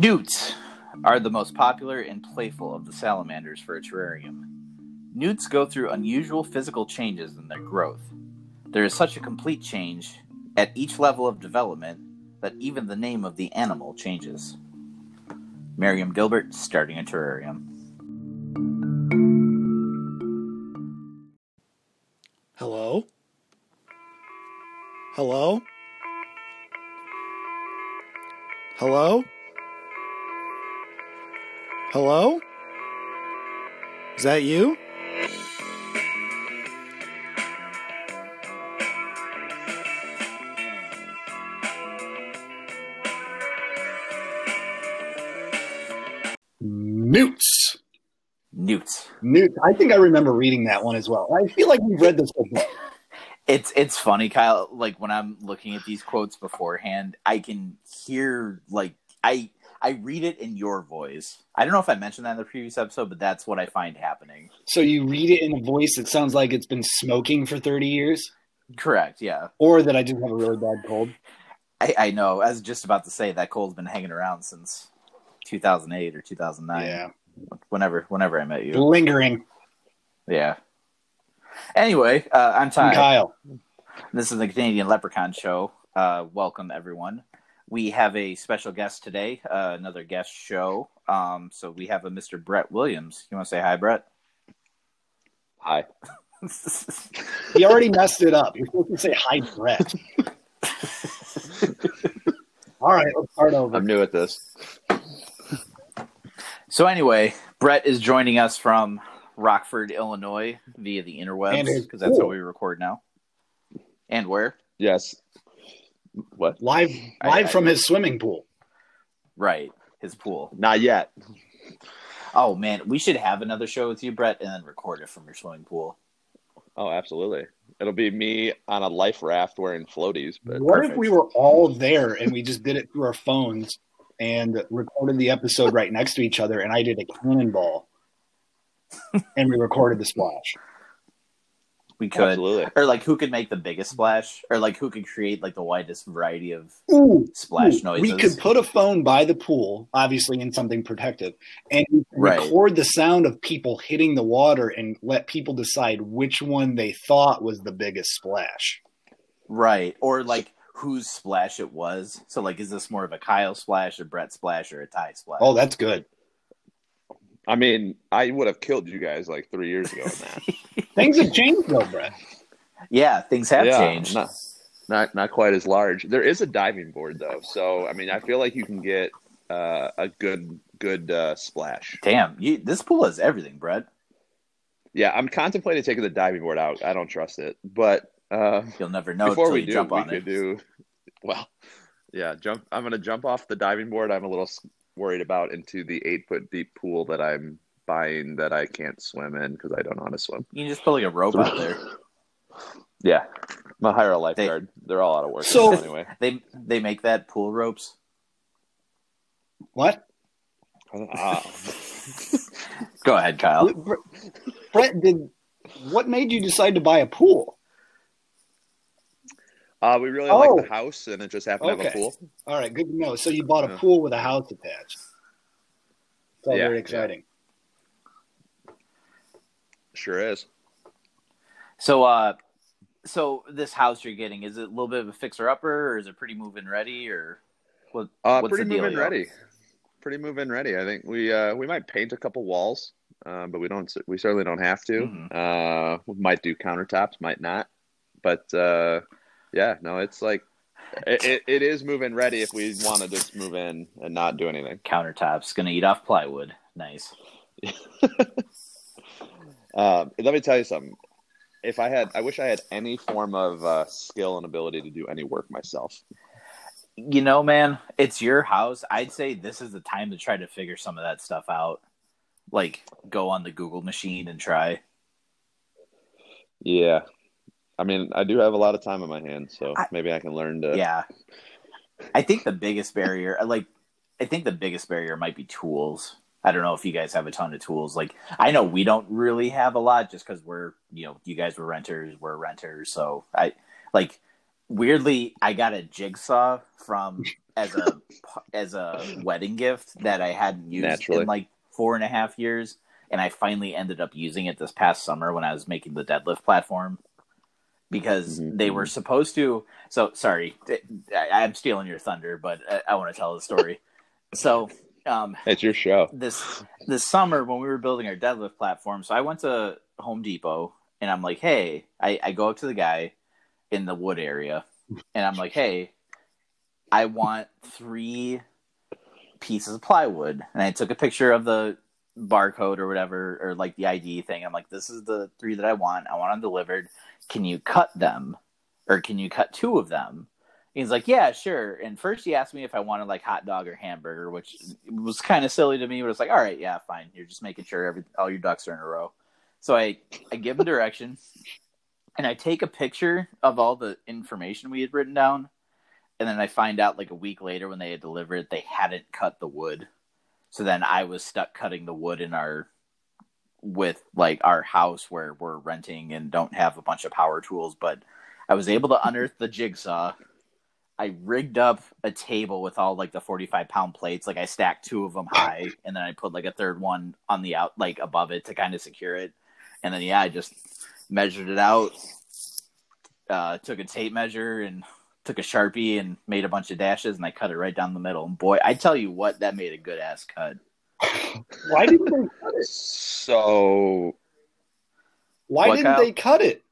Newts are the most popular and playful of the salamanders for a terrarium. Newts go through unusual physical changes in their growth. There is such a complete change at each level of development that even the name of the animal changes. Merriam Gilbert starting a terrarium. Hello? Hello? Hello? Is that you? Newts. Newts. Newt. I think I remember reading that one as well. I feel like we've read this before. It's it's funny, Kyle. Like when I'm looking at these quotes beforehand, I can hear like I I read it in your voice. I don't know if I mentioned that in the previous episode, but that's what I find happening. So you read it in a voice that sounds like it's been smoking for 30 years? Correct. Yeah. Or that I just have a really bad cold? I, I know. I was just about to say that cold's been hanging around since 2008 or 2009. Yeah. Whenever whenever I met you. Lingering. Yeah. Anyway, uh, I'm I'm Ty. Kyle. This is the Canadian Leprechaun Show. Uh, welcome, everyone. We have a special guest today, uh, another guest show. Um, so we have a Mr. Brett Williams. You want to say hi, Brett? Hi. He already messed it up. You're supposed to say hi, Brett. All right, let's start over. I'm new at this. so anyway, Brett is joining us from Rockford, Illinois, via the interwebs And because that's how we record now. And where? Yes. What? Live, live I- from his swimming pool. Right, his pool. Not yet. Oh man, we should have another show with you, Brett, and then record it from your swimming pool. Oh, absolutely. It'll be me on a life raft wearing floaties, but what perfect. if we were all there and we just did it through our phones and recorded the episode right next to each other and I did a cannonball and we recorded the splash? We could, absolutely. or like, who could make the biggest splash, or like, who could create like the widest variety of Ooh, splash ooh. noises? We could put a phone by the pool, obviously in something protective, and Right. record the sound of people hitting the water and let people decide which one they thought was the biggest splash. right, or like whose splash it was. So, like, is this more of a Kyle splash, a Brett splash, or a Ty splash? Oh, that's good. I mean, I would have killed you guys like three years ago in that. Things have changed though, Brett. yeah, things have Yeah, changed. Not, not not quite as large. There is a diving board though, so I mean, I feel like you can get uh, a good good uh, splash. Damn, you, this pool has everything, Brett. Yeah, I'm contemplating taking the diving board out. I don't trust it, but uh, You'll never know before we you do, jump we on could it. do well. Yeah, jump. I'm gonna jump off the diving board. I'm a little s- worried about into the eight foot deep pool that I'm buying that I can't swim in because I don't know how to swim. You can just put like a rope out there. Yeah, I'm gonna hire a lifeguard. They're all out of work So- anyway. They they make that pool ropes. What? Ah. Go ahead, Kyle. Brett, did what made you decide to buy a pool? Uh, we really Oh. like the house, and it just happened to have a Okay. pool. All right, good to know. So you bought a Yeah. pool with a house attached. It's all Yeah, very yeah. exciting. Sure is. So, uh, so this house you're getting is it a little bit of a fixer upper, or is it pretty move-in ready, or what? Uh, what's pretty the deal, move in ready. Pretty move in ready. I think we uh, we might paint a couple walls, uh, but we don't. We certainly don't have to. Mhm. Uh, we might do countertops, might not. But uh, yeah, no, it's like it, it, it is move in ready if we want to just move in and not do anything. Countertops gonna eat off plywood. Nice. Um, let me tell you something. If I had, I wish I had any form of uh, skill and ability to do any work myself. You know, man, it's your house. I'd say this is the time to try to figure some of that stuff out. Like, go on the Google machine and try. Yeah, I mean, I do have a lot of time on my hands, so I- maybe I can learn to. Yeah. I think the biggest barrier, like, I think the biggest barrier might be tools. I don't know if you guys have a ton of tools. Like, I know we don't really have a lot just because we're, you know, you guys were renters, we're renters. So I, like weirdly, I got a jigsaw from as a as a wedding gift that I hadn't used Naturally. in like four and a half years, and I finally ended up using it this past summer when I was making the deadlift platform because Mhm. they were supposed to. So sorry, I, I'm stealing your thunder, but I, I want to tell the story. So um, It's your show. this this summer when we were building our deadlift platform. So I went to Home Depot and I'm like, hey, I, I go up to the guy in the wood area and I'm like, hey, I want three pieces of plywood. And I took a picture of the barcode or whatever, or like the ID thing. I'm like, this is the three that I want. I want them delivered. Can you cut them? Or can you cut two of them? He's like, yeah, sure. And first he asked me if I wanted like hot dog or hamburger, which was kind of silly to me, but it's like, all right, yeah, fine. You're just making sure every all your ducks are in a row. So I I give him direction, and I take a picture of all the information we had written down, and then I find out like a week later when they had delivered, they hadn't cut the wood. So then I was stuck cutting the wood in our with like our house where we're renting and don't have a bunch of power tools, but I was able to unearth the jigsaw. I rigged up a table with all like the 45 pound plates. Like I stacked two of them high and then I put like a third one on the out, like above it to kind of secure it. And then, yeah, I just measured it out, uh, took a tape measure and took a Sharpie and made a bunch of dashes and I cut it right down the middle. And boy, I tell you what, that made a good ass cut. Why didn't they cut it? So Why What, didn't Kyle? they cut it?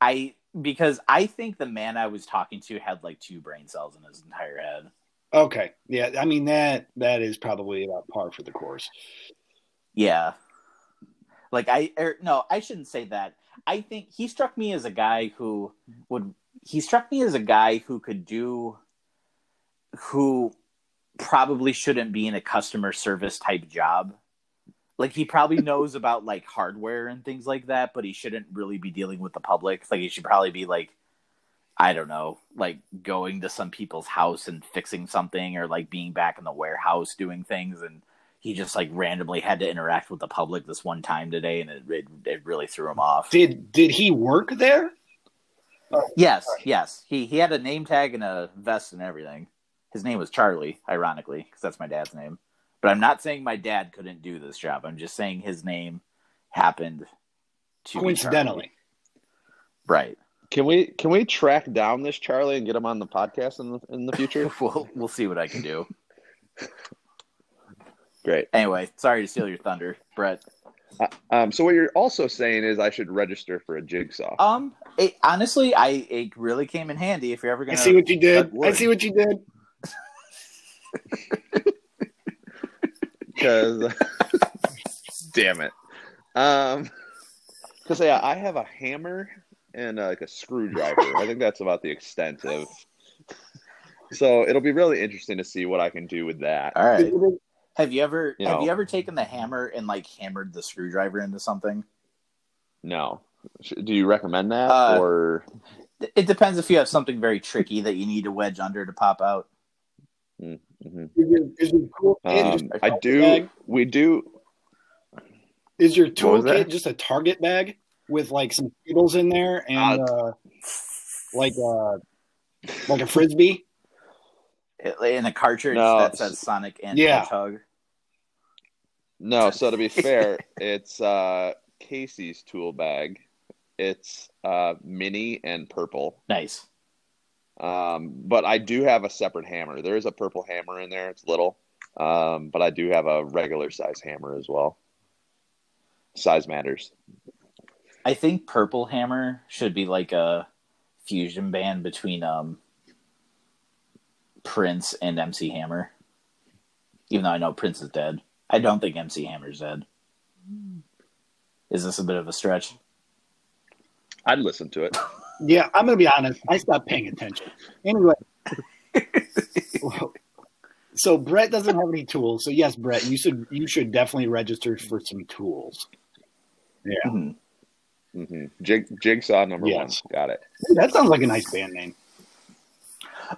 I, because I think the man I was talking to had like two brain cells in his entire head. Okay, yeah, I mean that that is probably about par for the course. Yeah. Like I er, no, I shouldn't say that. I think he struck me as a guy who would he struck me as a guy who could do who probably shouldn't be in a customer service type job. Like he probably knows about like hardware and things like that, but he shouldn't really be dealing with the public. Like he should probably be like I don't know, like going to some people's house and fixing something or like being back in the warehouse doing things and he just like randomly had to interact with the public this one time today and it, it, it really threw him off. Did did he work there? Yes, yes. He he had a name tag and a vest and everything. His name was Charlie, ironically, because that's my dad's name. But I'm not saying my dad couldn't do this job. I'm just saying his name happened to Coincidentally. Charlie. Right. can we can we track down this Charlie and get him on the podcast in the in the future? We'll we'll see what I can do. Great. Anyway, sorry to steal your thunder, Brett. Um, so what you're also saying is I should register for a jigsaw. Um, it, honestly, I it really came in handy if you're ever gonna. see what you did. I see what you did. because damn it um because yeah i have a hammer and uh, like a screwdriver i think that's about the extent of so it'll be really interesting to see what i can do with that All right. Have you ever You have know. you ever taken the hammer and like hammered the screwdriver into something? no do you recommend that Uh, or It depends if you have something very tricky that you need to wedge under to pop out. Mhm. Is your, is your tool just um, a i do bag? we do Is your What was toolkit just a Target bag with like some cables in there and uh, like uh, like a frisbee? In a cartridge No. that says Sonic and Yeah. Hedgehog. No so to be fair it's uh casey's tool bag it's uh mini and purple Nice. Um, but I do have a separate hammer. There is a purple hammer in there. It's little, um, but I do have a regular size hammer as well. Size matters. I think Purple Hammer should be like a fusion band between um Prince and MC Hammer. Even though I know Prince is dead. I don't think MC Hammer's dead. Is this a bit of a stretch? I'd listen to it. Yeah, I'm gonna be honest. I stopped paying attention. Anyway, so Brett doesn't have any tools. So yes, Brett, you should you should definitely register for some tools. Yeah, Mhm. hmm Jig, jigsaw number Yes. one. Got it. that sounds like a nice band name.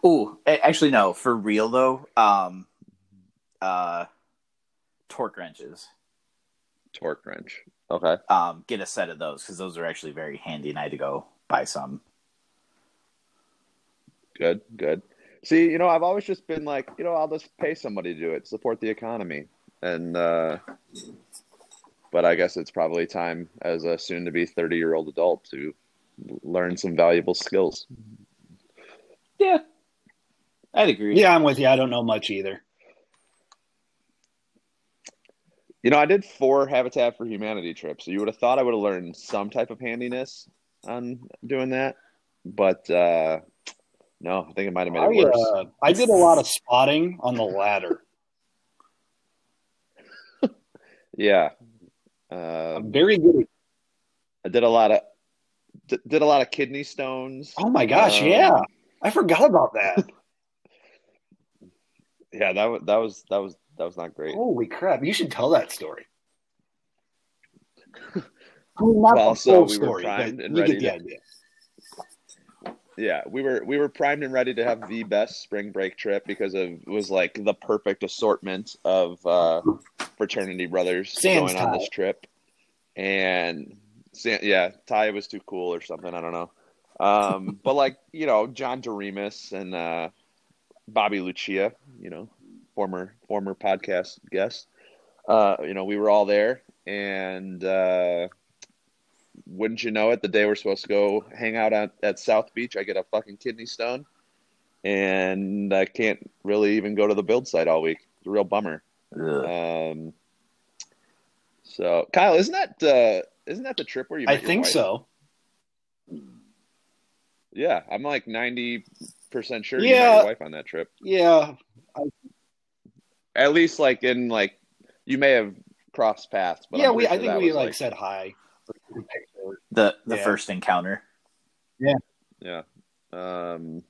Oh, actually no. For real though, um, uh, torque wrenches. Torque wrench. Okay. Um, get a set of those because those are actually very handy, and I had to go buy some. Good, good. See, you know, I've always just been like, you know, I'll just pay somebody to do it, support the economy, and uh, but I guess it's probably time as a soon-to-be thirty-year-old adult to learn some valuable skills. Yeah, I'd agree. Yeah, I'm with you. I don't know much either. You know, I did four Habitat for Humanity trips, so you would have thought I would have learned some type of handiness on doing that, but uh, no, I think it might have made it I, worse. uh, I did a lot of spotting on the ladder. Yeah, uh, I'm very good. I did a lot of d- did a lot of kidney stones. oh my gosh, Um, yeah, I forgot about that. yeah. That was that was that was that was not great. Holy crap! You should tell that story. I mean, not Well, the so full we story, but you get the to- idea. Yeah, we were we were primed and ready to have the best spring break trip because of, it was like the perfect assortment of uh, fraternity brothers Sans going on this trip, and San, yeah, Ty was too cool or something. I don't know, um, but like you know, John Doremus and uh, Bobby Lucia, you know, former former podcast guest. Uh, you know, we were all there, and uh, wouldn't you know it, the day we're supposed to go hang out at, at South Beach, I get a fucking kidney stone, and I can't really even go to the build site all week. It's a real bummer. Um, so Kyle, isn't that uh, isn't that the trip where you? I your think wife? so. Yeah, I'm like ninety percent sure you met Yeah. your wife on that trip. Yeah, At least like in like you may have crossed paths, but yeah. We pretty I think we was, like, said hi. the the Yeah. first encounter. Yeah. Yeah. Um,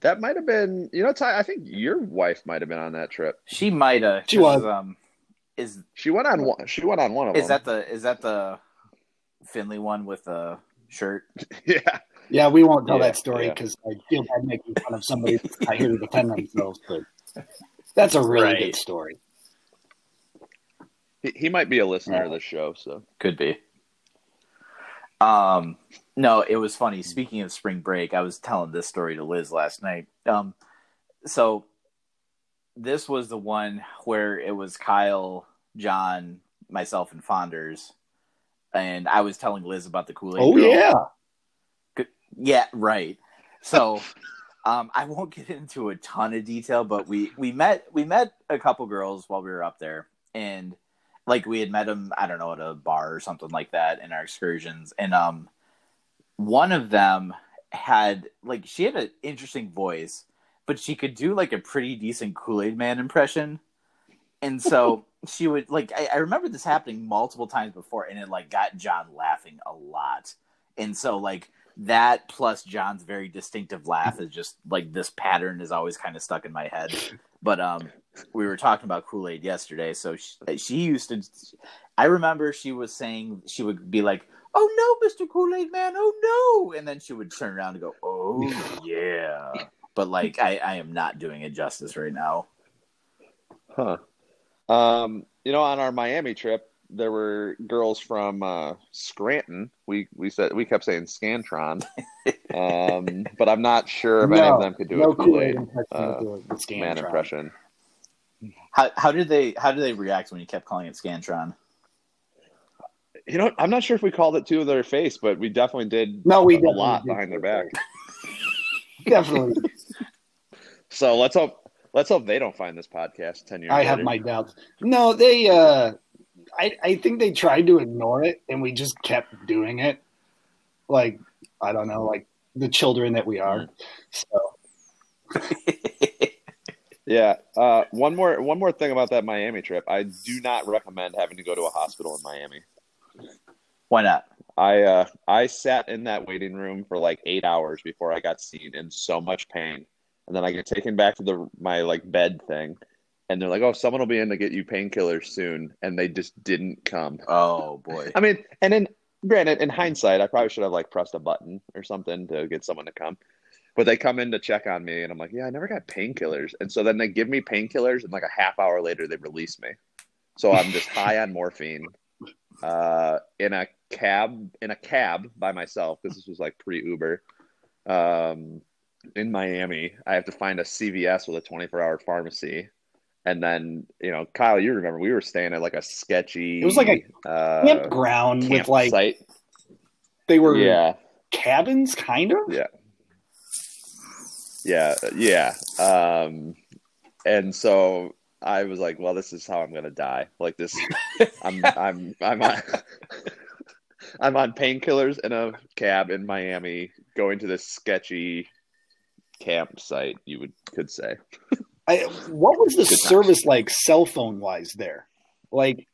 that might have been, you know, Ty, I think your wife might have been on that trip. She might have. She was. Um, is She went on one. She went on one of is them. that the is that the Finley one with the shirt? yeah. Yeah, we won't tell Yeah, that story yeah. because I feel bad making fun of somebody that's not here to defend themselves. But that's a really Right. good story. He, he might be a listener Yeah. of this show. So Could be. Um, no, it was funny. Speaking of spring break, I was telling this story to Liz last night. Um, so this was the one where it was Kyle, John, myself, and Fonders, and I was telling Liz about the Kool Aid. Oh yeah, Yeah, right. So um, I won't get into a ton of detail, but we we met we met a couple girls while we were up there, and like we had met them, I don't know, at a bar or something like that in our excursions, and um, one of them had like she had an interesting voice, but she could do like a pretty decent Kool Aid Man impression, and so. She would like I, I remember this happening multiple times before and it like got John laughing a lot. And so like that plus John's very distinctive laugh is just like this pattern is always kind of stuck in my head. But um, we were talking about Kool Aid yesterday, so she, she used to. I remember she was saying she would be like, "Oh no, Mister Kool Aid Man! Oh no!" and then she would turn around and go, "Oh yeah." But like, I, I am not doing it justice right now. Huh. Um, you know, on our Miami trip, there were girls from uh, Scranton. We we said we kept saying Scantron, um, but I'm not sure if any of them could do no a Kool Aid impression uh, Scantron. man impression. How how did they how did they react when you kept calling it Scantron? You know, I'm not sure if we called it to their face, but we definitely did No, we a definitely lot did. behind their back. Definitely, So let's hope let's hope they don't find this podcast ten years. I have my doubts. No, they. uh I I think they tried to ignore it, and we just kept doing it. Like I don't know, like the children that we are. So Yeah. Uh, one more one more thing about that Miami trip. I do not recommend having to go to a hospital in Miami. Why not? I uh, I sat in that waiting room for like eight hours before I got seen in so much pain, and then I get taken back to the my like bed thing, and they're like, "Oh, someone will be in to get you painkillers soon," and they just didn't come. Oh boy. I mean, and then granted, in hindsight, I probably should have like pressed a button or something to get someone to come. But they come in to check on me, and I'm like, "Yeah, I never got painkillers," and so then they give me painkillers, and like a half hour later, they release me. So I'm just high on morphine, uh, in a cab in a cab by myself because this was like pre Uber, um, in Miami, I have to find a CVS with a 24 hour pharmacy. And then, you know, Kyle, you remember we were staying at like a sketchy. It was like a uh, campground with like site. they were Yeah, cabins, kind of. Yeah. yeah, yeah. Um, and so I was like, well, this is how I'm gonna die. Like this, I'm, I'm, I'm on, I'm on painkillers in a cab in Miami, going to this sketchy campsite. You would could say. I, what was the Good times. service like cell phone wise there? Like,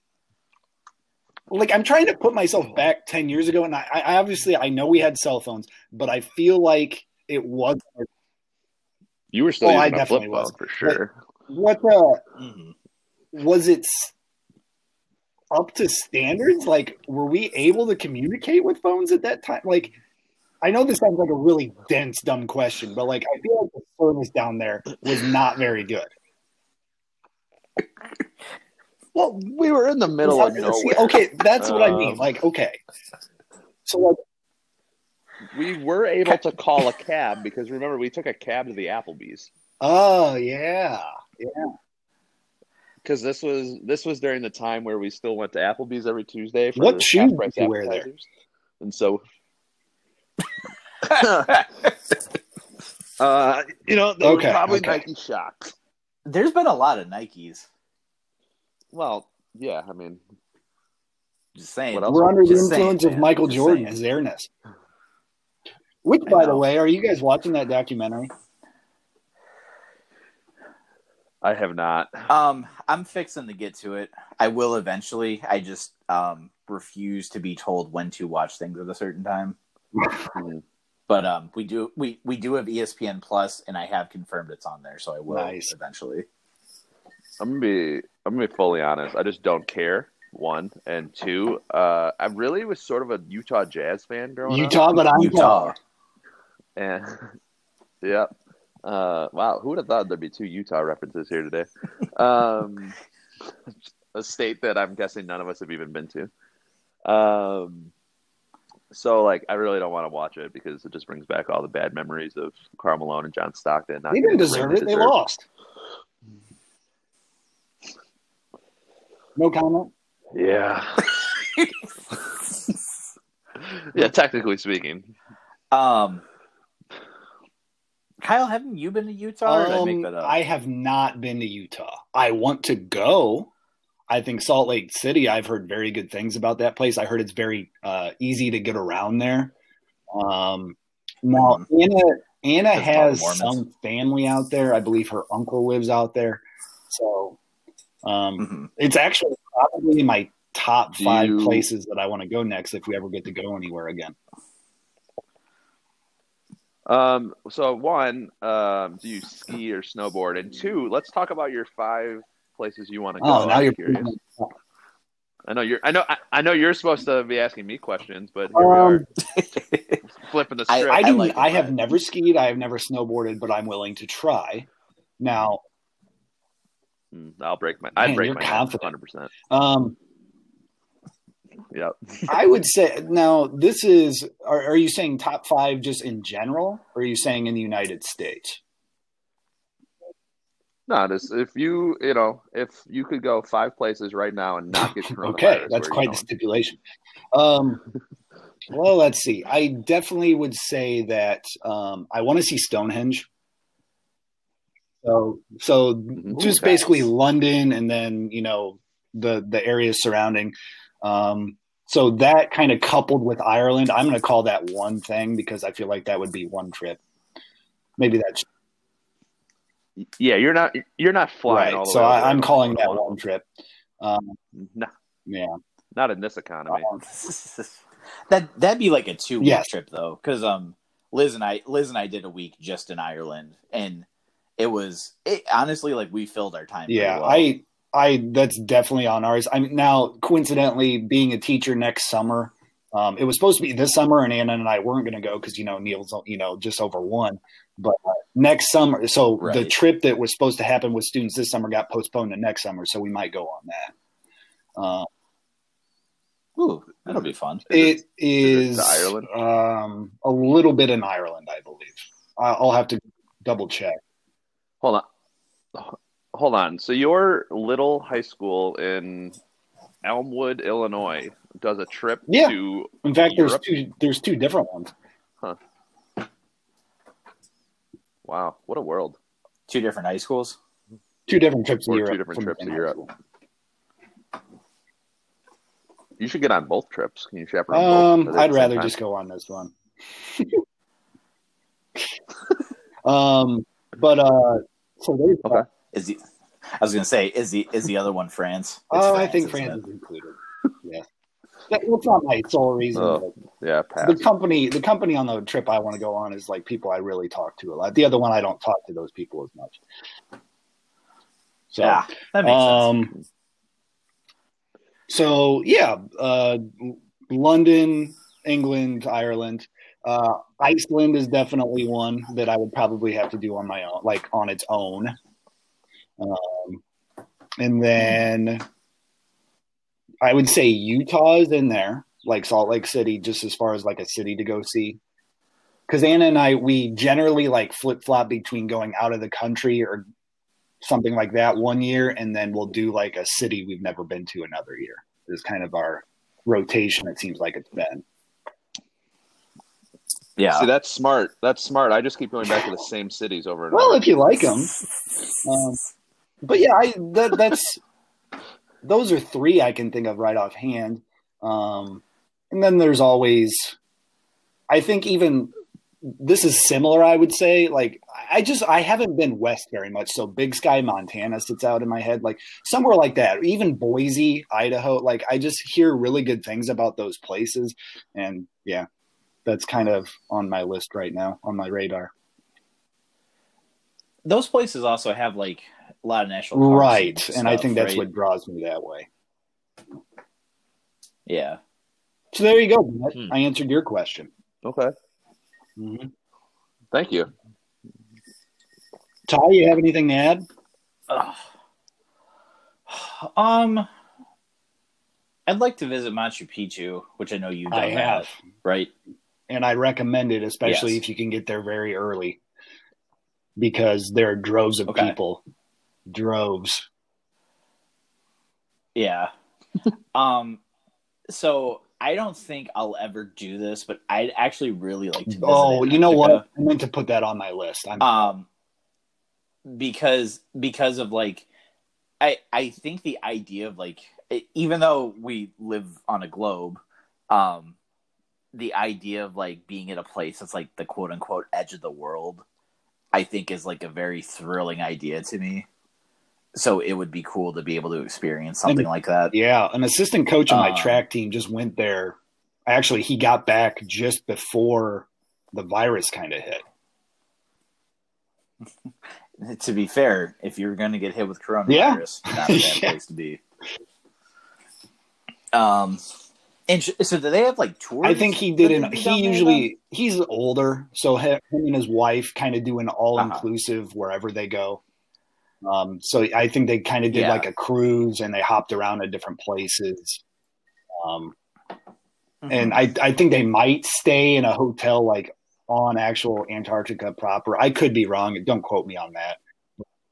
like I'm trying to put myself back ten years ago, and I, I obviously I know we had cell phones, but I feel like it was You were still Oh, I using a flip definitely phone was. for sure. what uh, Mhm. was it up to standards? Like, were we able to communicate with phones at that time? Like, I know this sounds like a really dense, dumb question, but like I feel like the service down there was not very good. Well, we were in the middle of See, okay, that's what I mean. Um, Like, okay, so like. We were able to call a cab because remember we took a cab to the Applebee's Oh yeah, yeah. because this was this was during the time where we still went to Applebee's every Tuesday. For What shoes price did you wear there? And so, uh, you know, they Okay, probably okay. Nike Shox. There's been a lot of Nikes. Well, yeah, I mean, Just saying. We're under the Just saying, influence of man. Michael Just Jordan, saying. his airness. Which, I by the way, are you guys watching that documentary? I have not. Um, I'm fixing to get to it. I will eventually. I just um refuse to be told when to watch things at a certain time. But um, we do we we do have ESPN Plus, and I have confirmed it's on there, so I will Nice. eventually. I'm gonna be I'm gonna be fully honest. I just don't care. One and two. Uh, I really was sort of a Utah Jazz fan growing up. Utah, but I'm Utah. And yeah. Uh, wow, who would have thought there'd be two Utah references here today? Um, a state that I'm guessing none of us have even been to. Um, so like, I really don't want to watch it because it just brings back all the bad memories of Karl Malone and John Stockton. not They didn't deserve it. They lost. No comment. Yeah. yeah, technically speaking. Um, Kyle, haven't you been to Utah? Or did I make Um, that up? I have not been to Utah. I want to go. I think Salt Lake City. I've heard very good things about that place. I heard it's very uh, easy to get around there. Um, now Anna Anna has some family out there. I believe her uncle lives out there. So um, Mhm. it's actually probably my top Do five you- places that I want to go next if we ever get to go anywhere again. Um, so one, um, do you ski or snowboard? And two, let's talk about your five places you want to go. Oh, now I'm you're curious. I know you're. I know. I, I know you're supposed to be asking me questions, but here we are Um, flipping the I- script. I do. like I have never skied. I have never snowboarded, but I'm willing to try. Now, Mm, I'll break my. I'd break you're my confident. hundred percent. um, Yep. I would say now this is. Are, are you saying top five just in general, or are you saying in the United States? No, this if you you know if you could go five places right now and not get Okay, that's quite the stipulation. Um, well, let's see. I definitely would say that um, I want to see Stonehenge. So, so Mhm. just Ooh, basically. London, and then you know the the areas surrounding. Um, so that kind of coupled with Ireland, I'm going to call that one thing because I feel like that would be one trip. Maybe that's Yeah, you're not you're not flying all right. the So I, I'm calling that to one trip. Um, No, yeah. not in this economy. Um, that that'd be like a two week Yes. trip though, because um, Liz and I, Liz and I did a week just in Ireland, and it was it honestly like we filled our time. Yeah, well. I, I, that's definitely on ours. I'm now coincidentally being a teacher next summer. Um, it was supposed to be this summer, and Anna and I weren't going to go because you know Neil's you know just over one. But uh, next summer, so the trip that was supposed to happen with students this summer got postponed to next summer, so we might go on that. Uh, Ooh, that'll be fun. Is it is is it Ireland? um, a little bit in Ireland, I believe. I'll have to double check. Hold on. Hold on. So your little high school in Elmwood, Illinois, does a trip Yeah. to In fact, there's two. There's two different ones. huh wow, what a world! Two different high schools. Two different trips to Or two Europe. different trips the to Europe. school. You should get on both trips. Can you chaperone both? Um, the I'd rather just go on this one. um, but uh, so there's. Okay. Is the I was gonna say is the is the other one France? It's Oh, I think isn't France is included. Yeah, that, that's not my sole reason. Oh, Yeah, pass. the company, the company on the trip I want to go on is like people I really talk to a lot. The other one, I don't talk to those people as much. So, yeah, that makes sense. um, so yeah, uh, London, England, Ireland, uh, Iceland is definitely one that I would probably have to do on my own, like on its own. Um, and then I would say Utah is in there, like Salt Lake City, just as far as like a city to go see. Because Anna and I, we generally like flip flop between going out of the country or something like that one year, and then we'll do like a city we've never been to another year. Is kind of our rotation. It seems like it's been. Yeah. See, that's smart. That's smart. I just keep going back to the same cities over and Well, over. Well, if you like them, um, but yeah, I that, that's those are three I can think of right offhand. Um, and then there's always, I think even this is similar. I would say like I just I haven't been west very much, so Big Sky, Montana sits out in my head, like somewhere like that. Even Boise, Idaho, like I just hear really good things about those places, and yeah, that's kind of on my list right now on my radar. Those places also have like a lot of national parks Right, and I stuff, think that's right? what draws me that way. Yeah. So there you go. Hmm. I answered your question. Okay. Thank you. Ty, you have anything to add? Ugh. Um, I'd like to visit Machu Picchu, which I know you've I that, have, right? and I recommend it, especially Yes. if you can get there very early, because there are droves of Okay. people, droves. Yeah. um, so I don't think I'll ever do this, but I'd actually really like to. Oh, you know what? I meant to put that on my list. I'm, um because because of like i i think the idea of like even though we live on a globe um the idea of like being at a place that's like the quote unquote edge of the world i think is like a very thrilling idea to me so it would be cool to be able to experience something And- like that yeah, an assistant coach on my Um, track team just went there. Actually, he got back just before the virus kind of hit. to be fair if you're going to get hit with coronavirus Yeah. not a bad Yeah. place to be um and sh- so do they have like tours I think he did an. He usually he's older, so he- him and his wife kind of do an all Uh-huh. inclusive wherever they go. Um, so I think they kind of did Yeah. like a cruise and they hopped around to different places. Um, then? and I I think they might stay in a hotel like on actual Antarctica proper. I could be wrong. Don't quote me on that.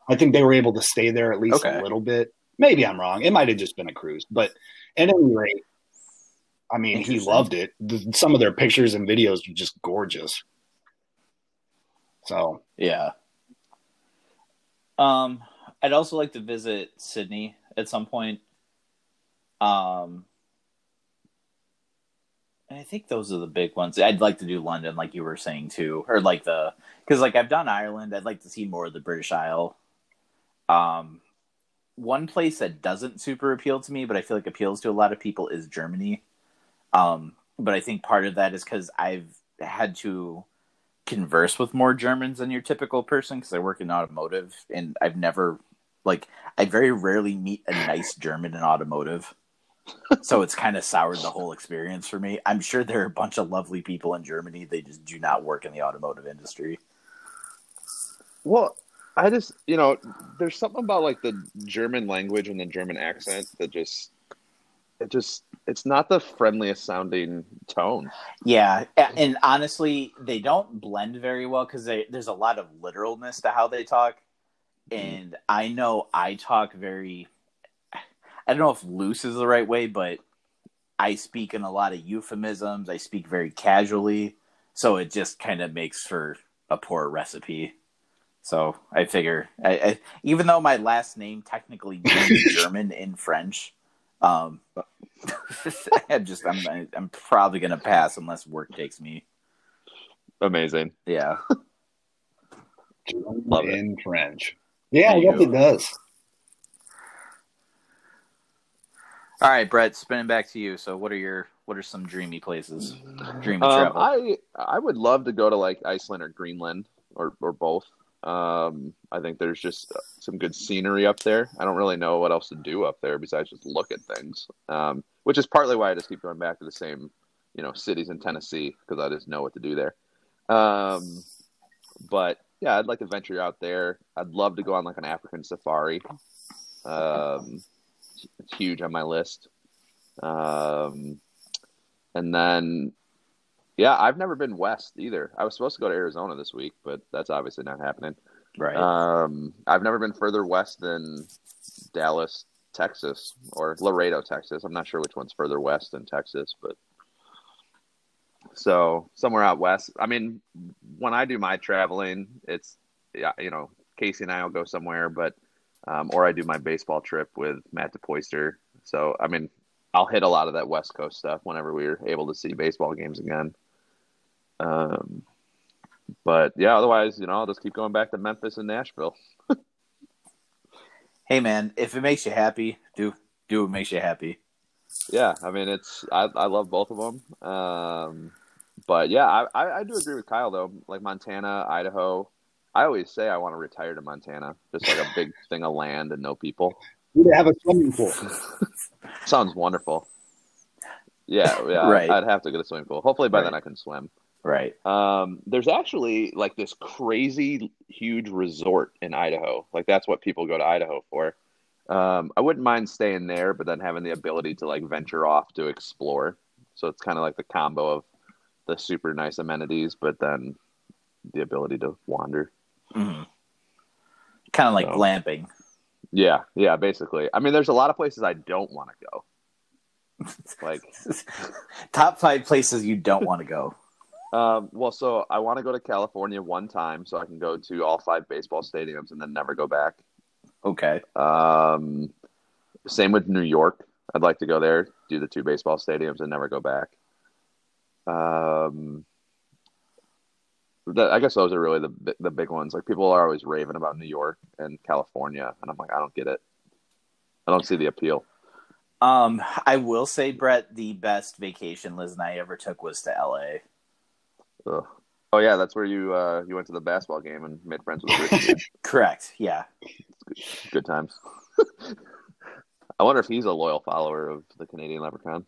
I think they were able to stay there at least Okay. a little bit. Maybe I'm wrong. It might have just been a cruise, but at any rate, I mean, he loved it. The, some of their pictures and videos were just gorgeous. So yeah um i'd also like to visit sydney at some point. Um and i think those are the big ones. I'd like to do london like you were saying too or like the because like i've done ireland. I'd like to see more of the british isle. Um one place that doesn't super appeal to me but i feel like appeals to a lot of people is germany. Um but i think part of that is because i've had to converse with more germans than your typical person because i work in automotive and i've never like i very rarely meet a nice german in automotive. So it's kind of soured the whole experience for me. I'm sure there are a bunch of lovely people in germany they just do not work in the automotive industry. Well, I just you know, there's something about like the German language and the German accent that just it just it's not the friendliest sounding tone. Yeah, and honestly, they don't blend very well because there's a lot of literalness to how they talk, and I know I talk very. I don't know if loose is the right way, but I speak in a lot of euphemisms. I speak very casually, so it just kind of makes for a poor recipe. So I figure, I, I, even though my last name technically means German in French, um, I just I'm I'm probably gonna pass unless work takes me. Amazing. Yeah. Love it. in French. Yeah, I There guess it does. All right, Brett. Spinning back to you. So, what are your what are some dreamy places? Dreamy Um, travel. I I would love to go to like Iceland or Greenland or or both. Um, I think there's just some good scenery up there. I don't really know what else to do up there besides just look at things. Um, which is partly why I just keep going back to the same, you know, cities in Tennessee because I just know what to do there. Um, but yeah, I'd like to venture out there. I'd love to go on like an African safari. Um, it's huge on my list. Um, and then yeah, I've never been west either. I was supposed to go to Arizona this week, but that's obviously not happening. right. Um, I've never been further west than Dallas, Texas, or Laredo, Texas. I'm not sure which one's further west than Texas, but so somewhere out west. I mean, when I do my traveling, it's you know, Casey and I will go somewhere, but um, or I do my baseball trip with Matt DePoister. So I mean, I'll hit a lot of that West Coast stuff whenever we're able to see baseball games again. Um, but yeah, otherwise, you know, I'll just keep going back to Memphis and Nashville. hey, man, if it makes you happy, do do what makes you happy. Yeah, I mean, it's I, I love both of them. Um, but yeah, I, I, I do agree with Kyle though. Like Montana, Idaho, I always say I want to retire to Montana, just like a big thing of land and no people. We have a swimming pool. Sounds wonderful. Yeah, yeah. Right. I'd have to get a swimming pool. Hopefully by Right. then I can swim. Right. Um, there's actually like this crazy huge resort in Idaho. Like that's what people go to Idaho for. Um, I wouldn't mind staying there, but then having the ability to like venture off to explore. So it's kind of like the combo of the super nice amenities, but then the ability to wander. hmm Kind of like So. glamping. Yeah, yeah, basically. I mean, there's a lot of places I don't want to go. Like, Top five places you don't want to go. Um, well, so I want to go to California one time so I can go to all five baseball stadiums and then never go back. Okay. Um, same with New York. I'd like to go there, do the two baseball stadiums, and never go back. Um, that, I guess those are really the the big ones. Like people are always raving about New York and California, and I'm like, I don't get it. I don't see the appeal. Um, I will say, Brett, the best vacation Liz and I ever took was to LA. Ugh. Oh yeah, that's where you uh, you went to the basketball game and made friends with Rich. Correct. Yeah. Good times. I wonder if he's a loyal follower of the Canadian Leprechaun.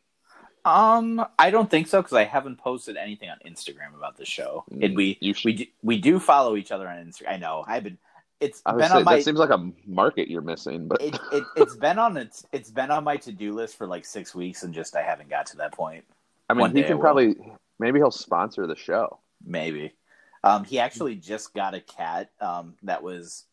Um, I don't think so because I haven't posted anything on Instagram about the show. Mm, and we we do, we do follow each other on Instagram. I know. I've been. It's been say on my. that seems like a market you're missing, but it, it it's been on its it's been on my to do list for like six weeks and just I haven't got to that point. I mean, one he can probably maybe he'll sponsor the show. Maybe. Um, he actually just got a cat um, that was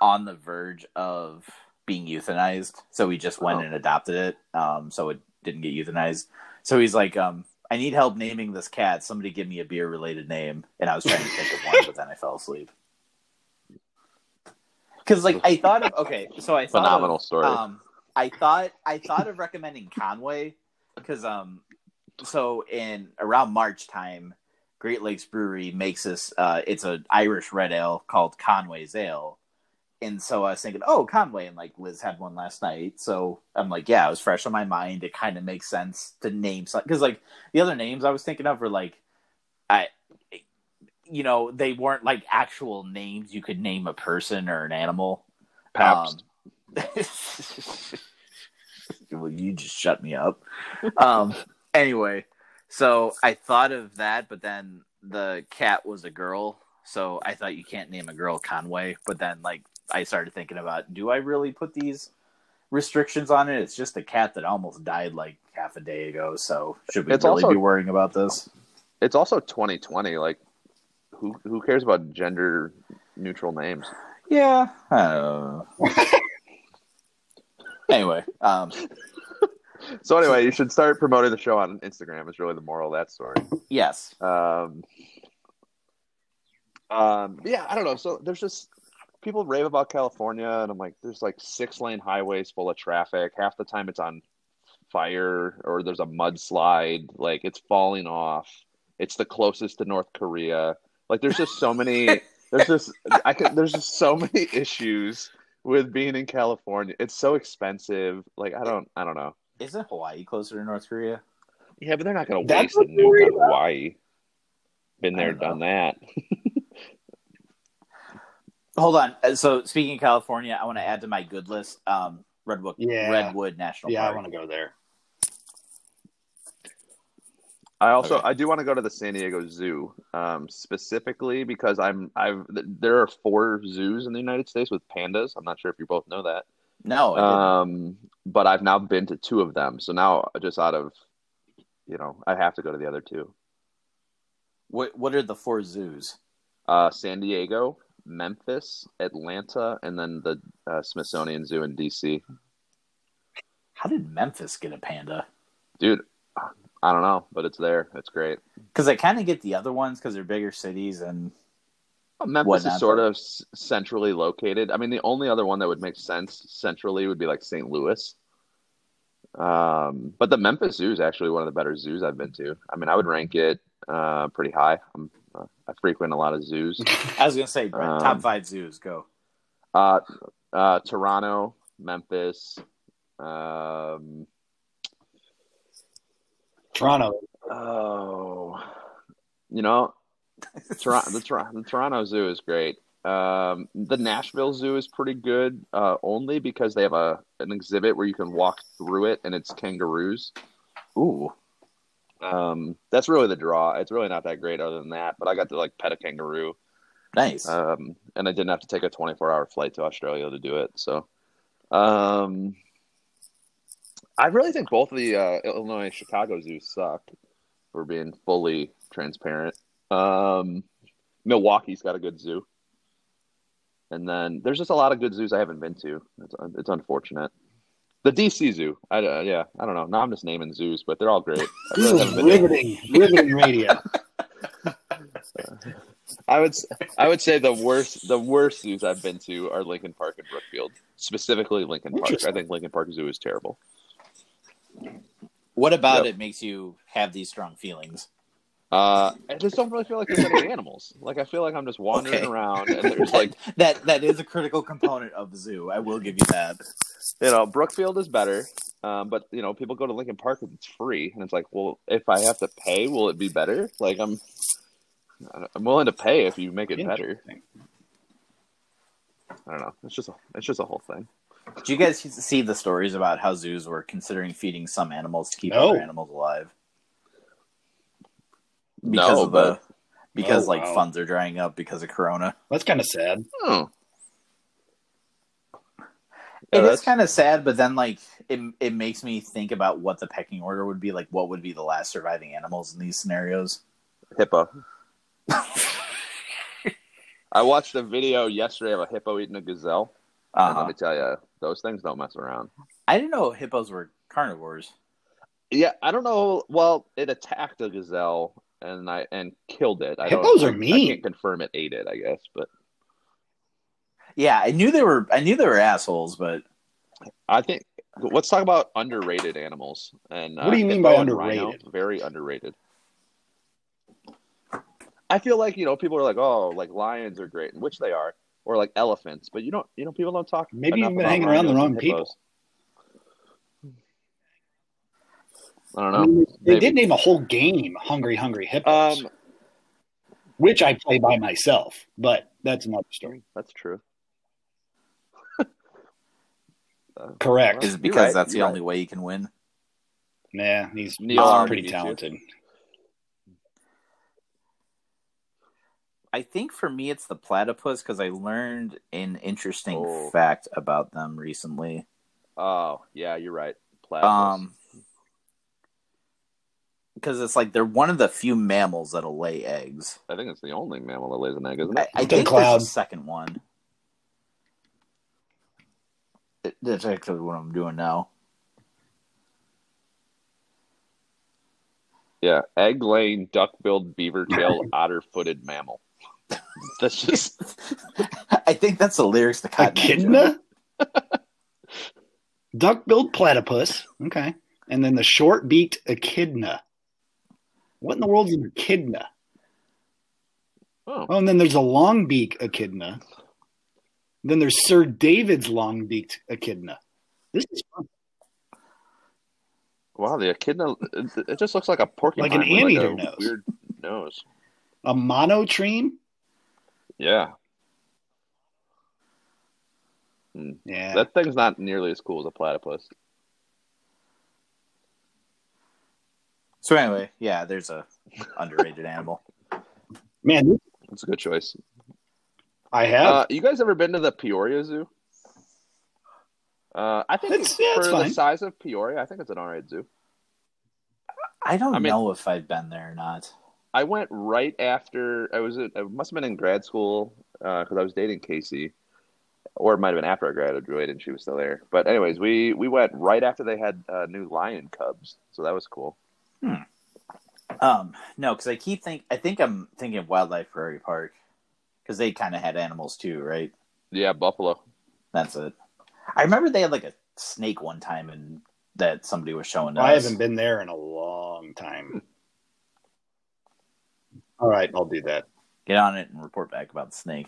on the verge of being euthanized. So he just went Oh. and adopted it. Um, so it didn't get euthanized. So he's like, um, I need help naming this cat. Somebody give me a beer related name. And I was trying to think of one, but then I fell asleep. Because like I thought of okay, so I thought Phenomenal of, story. Um, I thought I thought of recommending Conway because um, so in around March time, Great Lakes Brewery makes this. Uh, it's an Irish red ale called Conway's Ale, and so I was thinking, oh, Conway, and like Liz had one last night, so I'm like, yeah, it was fresh on my mind. It kind of makes sense to name something because like the other names I was thinking of were like, I, you know, they weren't like actual names you could name a person or an animal. Pabst. Um, well, you just shut me up. Um, anyway, so I thought of that, but then the cat was a girl, so I thought you can't name a girl Conway. But then, like, I started thinking about, do I really put these restrictions on it. It's just a cat that almost died like half a day ago. So should we It's really also- be worrying about this? It's also 2020. Like, who who cares about gender neutral names? Yeah. Uh... anyway, um, So anyway, you should start promoting the show on Instagram. Is really the moral of that story. yes. Um, um, yeah, I don't know. So there's just people rave about California, and I'm like, there's like six lane highways full of traffic. Half the time it's on fire, or there's a mudslide. Like it's falling off. It's the closest to North Korea. Like there's just so many. There's just I can. There's just so many issues with being in California. It's so expensive. Like I don't. I don't know. Isn't Hawaii closer to North Korea? Yeah, but they're not going to waste a what nuke worried on Hawaii. Been there, done that. Hold on. Uh, So speaking of California, I want to add to my good list. Um, Redwood, Yeah. Redwood National Yeah, I want to go there. I also Okay. I do want to go to the San Diego Zoo, um, specifically because I'm I've there are four zoos in the United States with pandas. I'm not sure if you both know that, No, um, but I've now been to two of them. So now just out of you know I have to go to the other two. what what are the four zoos? Uh, San Diego, Memphis, Atlanta, and then the uh, Smithsonian Zoo in DC. How did Memphis get a panda? Dude, I don't know, but it's there. It's great. Because I kind of get the other ones because they're bigger cities and Memphis whatnot, is sort but- of s- centrally located. I mean, the only other one that would make sense centrally would be like St. Louis. Um, but the Memphis Zoo is actually one of the better zoos I've been to. I mean, I would rank it uh, pretty high. I'm, uh, I frequent a lot of zoos. I was gonna say Brett, Um, top five zoos. Go. Uh, uh, Toronto, Memphis. Um, Toronto. oh, you know, Toronto, the, Tor- the Toronto Zoo is great. Um, the Nashville Zoo is pretty good, uh, only because they have a an exhibit where you can walk through it, and it's kangaroos. Ooh, Um, that's really the draw. It's really not that great, other than that. But I got to like pet a kangaroo, nice. um, and I didn't have to take a twenty four hour flight to Australia to do it. So, um, I really think both of the uh, Illinois and Chicago zoos suck. For being fully transparent, um, Milwaukee's got a good zoo, and then there's just a lot of good zoos I haven't been to. It's it's unfortunate. The DC Zoo, I uh, yeah, I don't know. Now I'm just naming zoos, but they're all great. I This is haven't been to- riveting, riveting radio. I would s- I would say the worst the worst zoos I've been to are Lincoln Park and Brookfield, specifically Lincoln Park. I think Lincoln Park Zoo is terrible. what about yep. it makes you have these strong feelings? Uh, I just don't really feel like there's any animals. Like I feel like I'm just wandering Okay. around, and there's like that that is a critical component of the zoo. I will give you that. you know Brookfield is better, um, but you know people go to Lincoln Park because it's free, and it's like, well, if I have to pay, will it be better? Like I'm I'm willing to pay if you make it better. I don't know. It's just a it's just a whole thing. Do you guys see the stories about how zoos were considering feeding some animals to keep No. other animals alive? Because no, of the because Oh, like wow. funds are drying up because of Corona. That's kind of sad. oh. It Yeah, is that's- kind of sad, but then like it it makes me think about what the pecking order would be. Like, what would be the last surviving animals in these scenarios? hippo. I watched a video yesterday of a hippo eating a gazelle. Uh-huh. let me tell you, those things don't mess around. I didn't know hippos were carnivores. Yeah, I don't know. Well, it attacked a gazelle and I and killed it. I Hippos don't, are I- I can't confirm it ate it. I guess, but Yeah, I knew they were. I knew they were assholes, but I think let's talk about underrated animals. And uh, What do you mean by and rhino, underrated? very underrated. I feel like you know people are like, oh, like lions are great, which they are, or like elephants, but you don't, you know, people don't talk. Maybe enough you've been hanging around the wrong and people. hippos. I don't I know. mean, they Maybe. did name a whole game "Hungry Hungry Hippos," Um, which I play by myself, but that's another story. that's true. Uh, Correct. is it because right, that's the you're only way you can win? Nah, he's, Neil he's already pretty talented. I think for me it's the platypus because I learned an interesting Oh. fact about them recently. Oh, yeah, you're right. Platypus. Um, because it's like they're one of the few mammals that'll lay eggs. I think it's the only mammal that lays an egg, isn't I, it? I The think cloud. there's a second one. It- That's actually what I'm doing now. Yeah, egg-laying, duck-billed, beaver-tailed, otter-footed mammal. That's just I think that's the lyrics to Cotton Eye Echidna? Duck-billed platypus. Okay. And then the short-beaked echidna. What in the world is an echidna? oh, Oh, and then there's a long-beak echidna. Then there's Sir David's long-beaked echidna. This is fun. wow. The echidna. It, just looks like a porcupine. Like an anteater a nose. Weird nose. A monotreme? Yeah, Yeah. that thing's not nearly as cool as a platypus. So anyway, yeah, there's a underrated animal. Man, this- That's a good choice. I have. Uh, you guys ever been to the Peoria Zoo? Uh, I think It's- yeah, for it's the fine. size of Peoria, I think it's an alright zoo. I don't I mean- know if I've been there or not. I went right after I was. At, I must have been in grad school because I was dating Casey, or it might have been after I graduated and she was still there. But anyways, we we went right after they had uh, new lion cubs, so that was cool. Um, no, because I keep think I think I'm thinking of Wildlife Prairie Park because they kind of had animals too, right? Yeah, buffalo. That's it. I remember they had like a snake one time, and that somebody was showing us. I haven't been there in a long time. All right, I'll do that. Get on it and report back about the snake.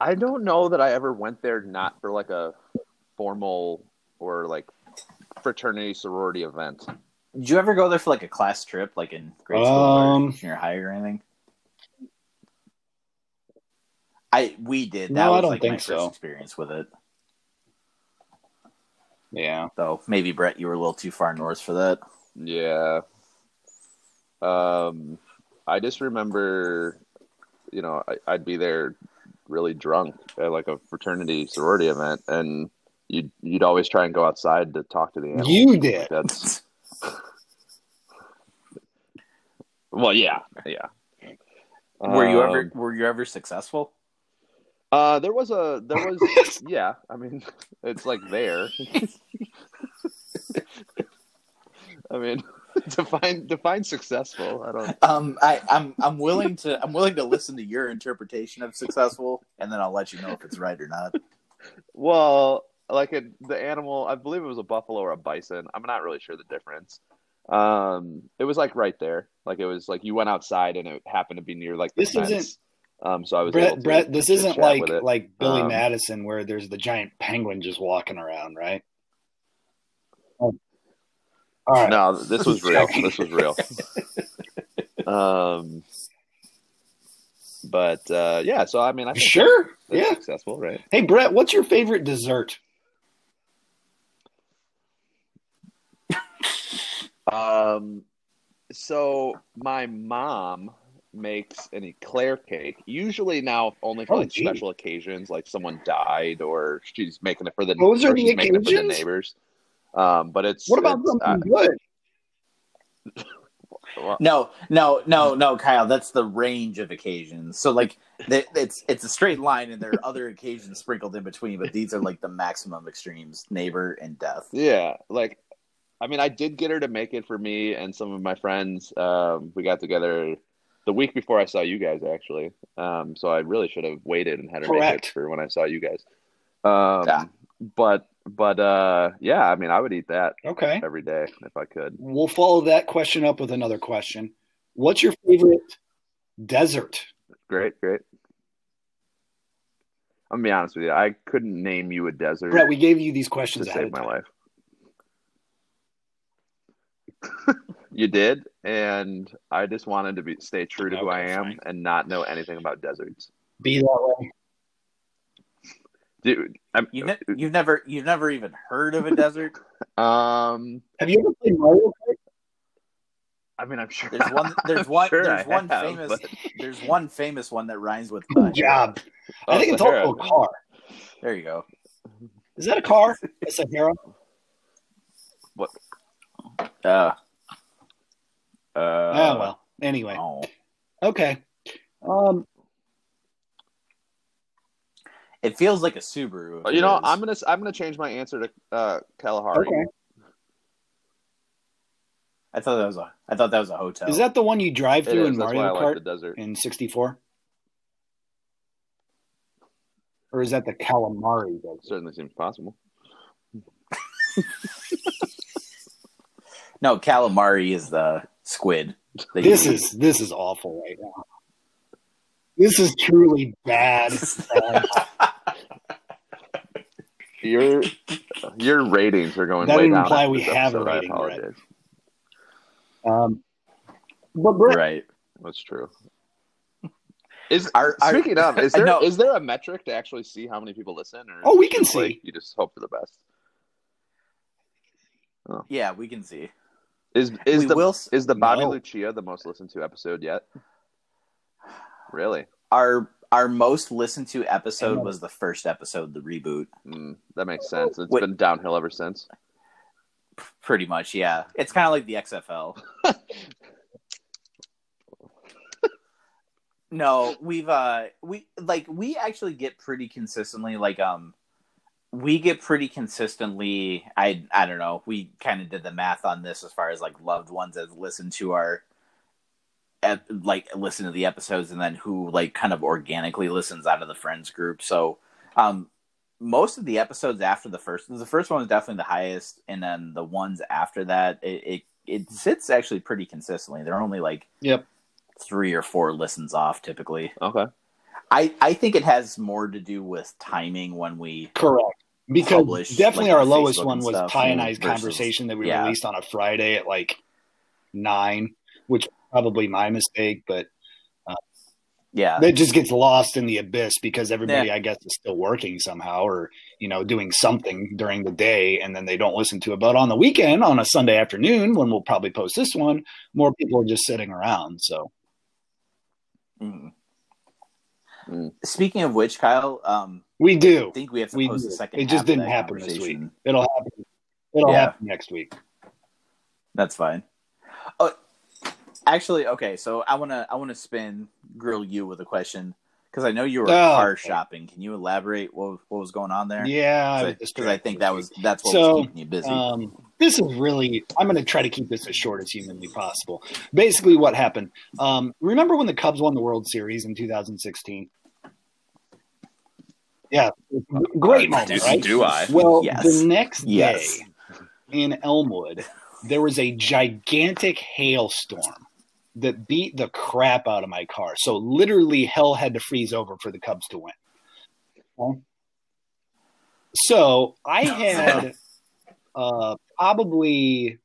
I don't know that I ever went there not for like a formal or like fraternity sorority event. Did you ever go there for like a class trip, like in grade school Um, or junior high or anything? I we did. That No, I was don't like my think first so. experience with it. Yeah. Though maybe Brett, you were a little too far north for that. Yeah. Um, I just remember, you know, I, I'd be there really drunk at like a fraternity sorority event, and you'd you'd always try and go outside to talk to the animals. You did. That's well, yeah, yeah. Were you Um, ever were you ever successful? Uh, there was a there was yeah. I mean, it's like there. I mean, define define successful. I don't. Um, I, I'm I'm willing to I'm willing to listen to your interpretation of successful, and then I'll let you know if it's right or not. Well, like a, the animal, I believe it was a buffalo or a bison. I'm not really sure the difference. Um, it was like right there. Like it was like you went outside and it happened to be near like the This fence. isn't- Um, so I was able Brett, to, Brett, this to isn't like like Billy Um, Madison where there's the giant penguin just walking around, right? Oh. All right. No, this was real. this was real. um, but uh, yeah, so I mean, I think Sure. Yeah. successful, right? Hey, Brett, what's your favorite dessert? Um, so my mom makes an eclair cake. Usually now only for Oh, like gee. special occasions, like someone died or she's making it for the Those are the she's making it for the neighbors. Um, but it's What about it's, something uh, good? No, no, no, no, Kyle. That's the range of occasions. So like, th- it's it's a straight line, and there are other occasions sprinkled in between. But these are like the maximum extremes: neighbor and death. Yeah, like I mean, I did get her to make it for me and some of my friends. Um, we got together the week before I saw you guys, actually. Um, so I really should have waited and had her make it for when I saw you guys. Um, Yeah. But but uh, yeah, I mean, I would eat that Okay. every day if I could. We'll follow that question up with another question. What's your favorite desert? Great, great. I'm gonna be honest with you. I couldn't name you a desert Brett, we gave you these to questions ahead save my life. You did, and I just wanted to be stay true to who I am fine. and not know anything about deserts. Be that way. Dude, I'm, You ne- you've never you've never even heard of a desert. um, Have you ever played Mario Kart? I mean, I'm sure There's one. There's one. sure there's I one have, famous. but- There's one famous one that rhymes with. Good job. I Oh, think it's Sahara. also a car. There you go. Is that a car? A Sahara? Uh, uh, oh well. Anyway, oh. okay. Um, It feels like a Subaru. You it know, is. I'm gonna I'm gonna change my answer to uh, Kalahari. okay. I thought that was a. I thought that was a hotel. Is that the one you drive It through is. in That's why I Mario like Kart the desert. in '64? Or is that the calamari? desert? Certainly seems possible. no calamari is the squid. This you- is this is awful right now. This is truly bad. Your your ratings are going That way would down. imply we have a episode. I rating, Brett. apologize. um, but Brett, right. That's true. Is Our- our- speaking of, is there is No. there a metric to actually see how many people listen? Or Oh, we is it can just, like, see. you just hope for the best. Yeah, we can see. Is is we the will. is the Bobby No. Lucia the most listened to episode yet? Really? Our our most listened to episode was the first episode, the reboot. Mm, that makes sense. It's Wait. been downhill ever since. Pretty much, yeah. It's kind of like the XFL. no, we've uh we like we actually get pretty consistently like um we get pretty consistently I I don't know, we kind of did the math on this as far as like loved ones that listen to our like listen to the episodes and then who like kind of organically listens out of the friends group. So um most of the episodes after the first the first one was definitely the highest and then the ones after that it it, it sits actually pretty consistently they're only like Yep. three or four listens off typically Okay. I i think it has more to do with timing when we correct. Because Publish, definitely like, our lowest Facebook one was stuff, Pie and I's conversation that we yeah. released on a Friday at like nine, which probably my mistake, but yeah that just gets lost in the abyss because everybody, I guess, is still working somehow or you know doing something during the day, and then they don't listen to it. But on the weekend, on a Sunday afternoon, when we'll probably post this one, more people are just sitting around. So Mhm. Mm. speaking of which kyle um we do. i think we have to We post do. the second It just didn't happen this week. It'll happen. It'll Yeah. happen next week. That's fine. Oh, actually, okay. So I wanna I wanna spin grill you with a question because I know you were Oh, car okay. shopping. Can you elaborate what what was going on there? Yeah, because I think that was that's what So, was keeping you busy. Um, this is really. I'm going to try to keep this as short as humanly possible. Basically, what happened? Um, remember when the Cubs won the World Series in 2016? Yeah, great moment, do, right? do I? Well, Yes. the next day in Elmwood, there was a gigantic hailstorm that beat the crap out of my car. So literally, hell had to freeze over for the Cubs to win. So I had uh, probably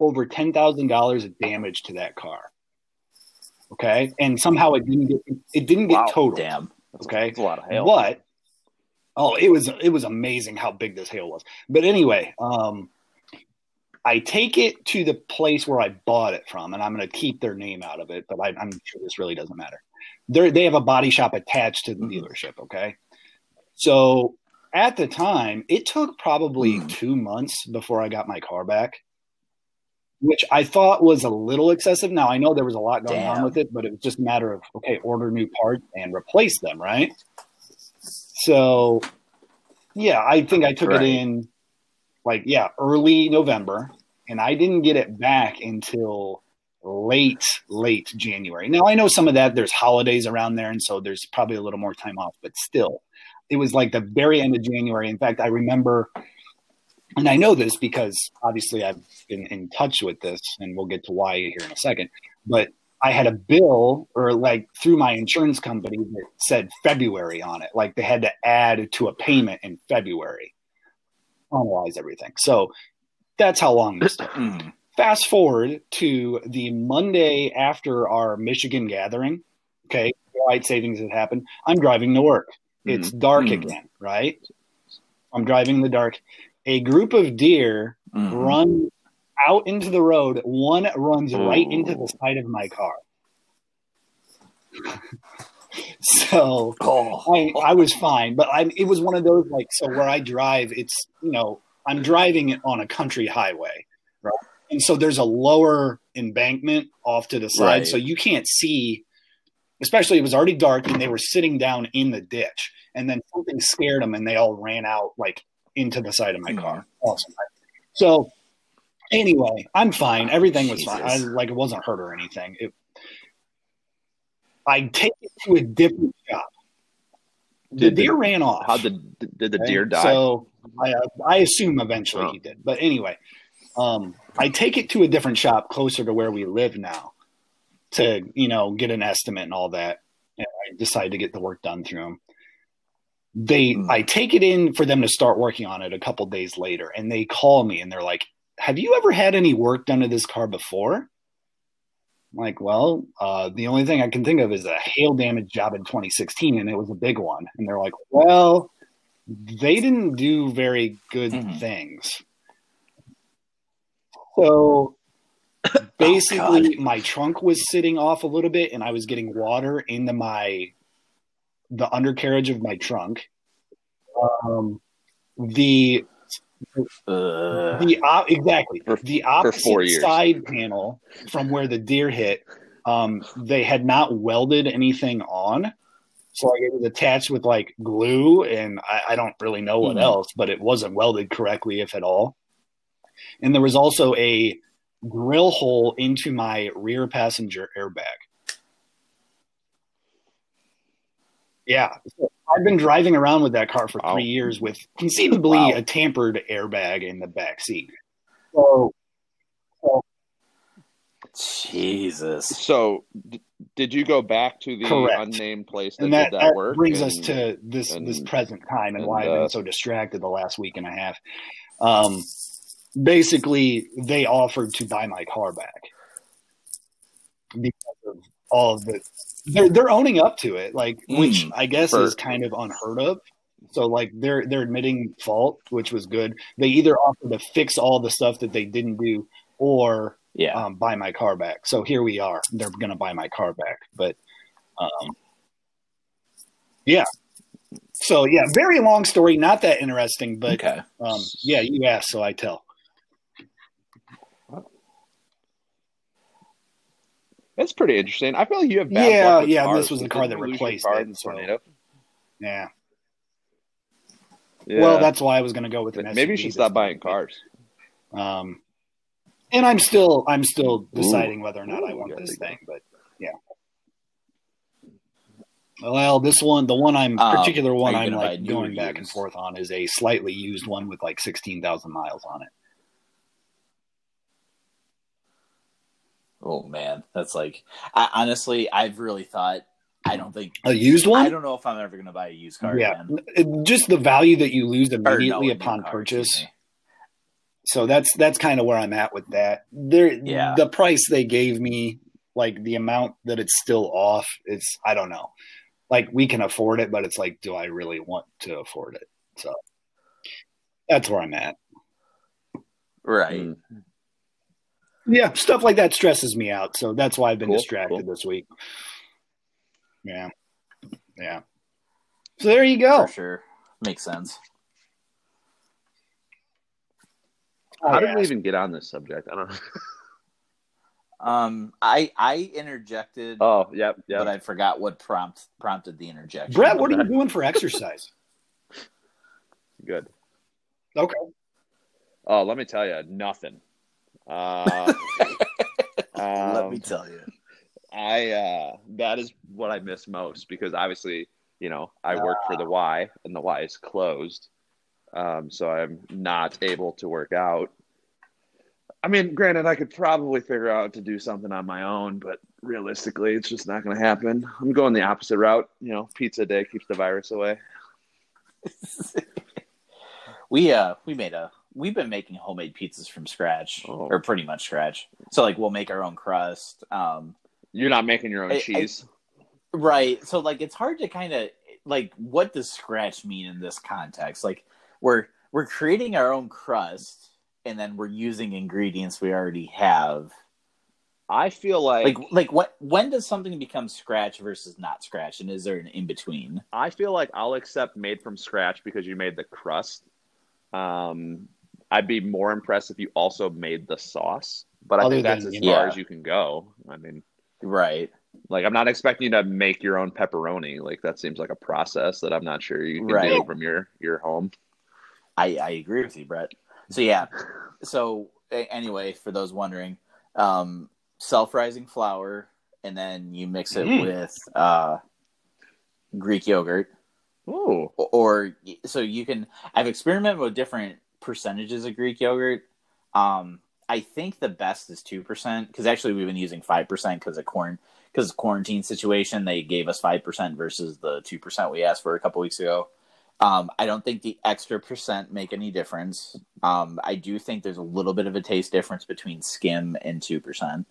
over ten thousand dollars of damage to that car. Okay, and somehow it didn't get it didn't get Wow, totaled. Damn. Okay, That's a lot of hail. but oh, it was it was amazing how big this hail was. But anyway, um, I take it to the place where I bought it from, and I'm going to keep their name out of it. But I, I'm sure this really doesn't matter. They they have a body shop attached to the Mhm. dealership. Okay, so at the time, it took probably Mm. two months before I got my car back. Which I thought was a little excessive. Now I know there was a lot going on with it, but it was just a matter of okay, order new parts and replace them, right? So, yeah, I think I took Right. it in like yeah, early November, and I didn't get it back until late late January. Now I know some of that there's holidays around there, and so there's probably a little more time off, but still, it was like the very end of January. In fact, I remember. And I know this because obviously I've been in touch with this, and we'll get to why here in a second. But I had a bill or like through my insurance company that said February on it. Like they had to add to a payment in February. Analyze everything. So that's how long this took. Mm. Fast forward to the Monday after our Michigan gathering. Okay, daylight savings has happened. I'm driving to work. It's dark Mhm. again, right? I'm driving in the dark. A group of deer Mhm. run out into the road. One runs right into the side of my car. so Oh, I, I was fine, but I it was one of those like so where I drive, it's you know I'm driving it on a country highway, right? And so there's a lower embankment off to the side, Right. so you can't see. Especially, it was already dark, and they were sitting down in the ditch, and then something scared them, and they all ran out like into the side of my Mhm. car. Awesome. So anyway, I'm fine. Everything was fine. I, like it wasn't hurt or anything. It, I take it to a different shop. The Did the- deer ran off. How did did the Okay? deer die? So I, I assume eventually Oh. he did. But anyway, um, I take it to a different shop closer to where we live now to, you know, get an estimate and all that. And I decide to get the work done through them. They, Hmm. I take it in for them to start working on it a couple days later, and they call me and they're like, "Have you ever had any work done to this car before?" I'm like, well, uh, the only thing I can think of is a hail damage job in 2016, and it was a big one. And they're like, well, they didn't do very good Mhm. things. So basically, my trunk was sitting off a little bit, and I was getting water into my the undercarriage of my trunk. Um, the Uh, the op- exactly For- the opposite side panel from where the deer hit. Um, they had not welded anything on, so like, it was attached with like glue, and I, I don't really know what Mhm. else, but it wasn't welded correctly, if at all. And there was also a grill hole into my rear passenger airbag. Yeah, I've been driving around with that car for Wow. three years with conceivably Wow. a tampered airbag in the back seat. So, Jesus. So, d- did you go back to the Correct. unnamed place that and that, did that, that work? brings us to this and- this present time and, and, why I've uh, been so distracted the last week and a half. Um, basically, they offered to buy my car back because of all of the. They're they're owning up to it, like which Mm, I guess for- is kind of unheard of. So like they're they're admitting fault, which was good. They either offered to fix all the stuff that they didn't do, or Yeah. um, buy my car back. So here we are. They're going to buy my car back. But um, yeah. So yeah, very long story. Not that interesting, but okay. um, yeah, you asked, so I tell. That's pretty interesting. I feel like you have bad Yeah, luck with yeah, cars. this was the car that you lose your replaced it, in the so- tornado? Yeah. Yeah. Well, that's why I was going to go with an maybe you should stop buying cars. Um, and I'm still I'm still deciding whether or not I want this thing, but yeah. Well, this one, the one I'm Um, particular one I'm like going or back and forth on is a slightly used one with like sixteen thousand miles on it. Oh man, that's like. I, honestly, I've really thought. I don't think. A used one? I don't know if I'm ever going to buy a used car yeah, again. Just the value that you lose Or no, immediately upon car, purchase. So that's that's kind of where I'm at with that. There, Yeah. the price they gave me, like the amount that it's still off, it's I don't know. Like we can afford it, but it's like, do I really want to afford it? So that's where I'm at. Right. Mm. Yeah, stuff like that stresses me out. So that's why I've been Cool, distracted cool. this week. Yeah, yeah. So there you go. For sure. Makes sense. Oh, How did yeah. we even get on this subject? I don't know. Um, I I interjected, Oh, yep, yep. but I forgot what prompt prompted the interjection. Brett, what are you doing for exercise? Good. Okay. Oh, let me tell you, nothing. Uh, Let um, me tell you. I uh, that is what I miss most because obviously, you know, I work for the Y and the Y is closed, um, so I'm not able to work out. I mean, granted, I could probably figure out to do something on my own, but realistically, it's just not going to happen. I'm going the opposite route. You know, pizza day keeps the virus away. we uh we made a we've been making homemade pizzas from scratch Oh. or pretty much scratch. So like we'll make our own crust. Um, You're not making your own I- I- cheese. Right. So like it's hard to kind of like what does scratch mean in this context? Like we're we're creating our own crust and then we're using ingredients we already have I feel like, Like like what when does something become scratch versus not scratch, and is there an in between? I feel like I'll accept made from scratch because you made the crust. Um, I'd be more impressed if you also made the sauce, but I Other think that's than, as you far as you can go. I mean, Right. like I'm not expecting you to make your own pepperoni. Like that seems like a process that I'm not sure you can Right. do from your your home. I, I agree with you, Brett. So yeah. So anyway, for those wondering, um, self-rising flour, and then you mix it Mm. with uh, Greek yogurt, Oh, or, or so you can. I've experimented with different percentages of Greek yogurt. Um, I think the best is two percent because actually we've been using five percent because of corn because quarantine situation they gave us five percent versus the two percent we asked for a couple weeks ago. Um, I don't think the extra percent make any difference. Um, I do think there's a little bit of a taste difference between skim and two percent.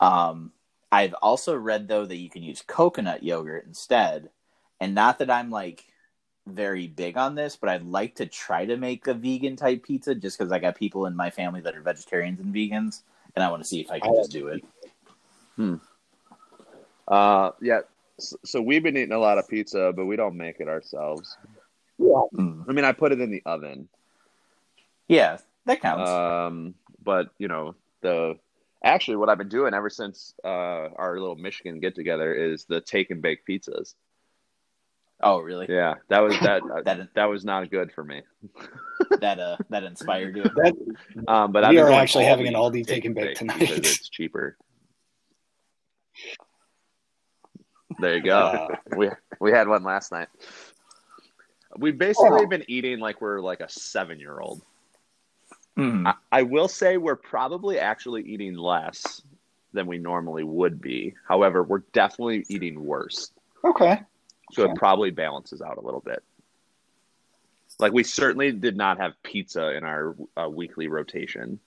Um, I've also read though that you can use coconut yogurt instead, and not that I'm like very big on this, but I'd like to try to make a vegan type pizza just because I got people in my family that are vegetarians and vegans, and I want to see if I can I- just do it. uh, yeah. So, so we've been eating a lot of pizza, but we don't make it ourselves. Yeah. Mm. I mean, I put it in the oven. Yeah, that counts. Um, but you know, the actually what I've been doing ever since uh, our little Michigan get together is the take and bake pizzas. Oh, really? Yeah, that was that That- that, was not good for me. That uh, that inspired you. That, Um, but We I've are going actually having an Aldi take take and bake tonight. It's cheaper. There you go. Uh, we we had one last night. We've basically Oh. been eating like we're like a seven year old. Mm. I, I will say we're probably actually eating less than we normally would be. However, we're definitely eating worse. okay. So Okay. it probably balances out a little bit. Like we certainly did not have pizza in our uh, weekly rotation,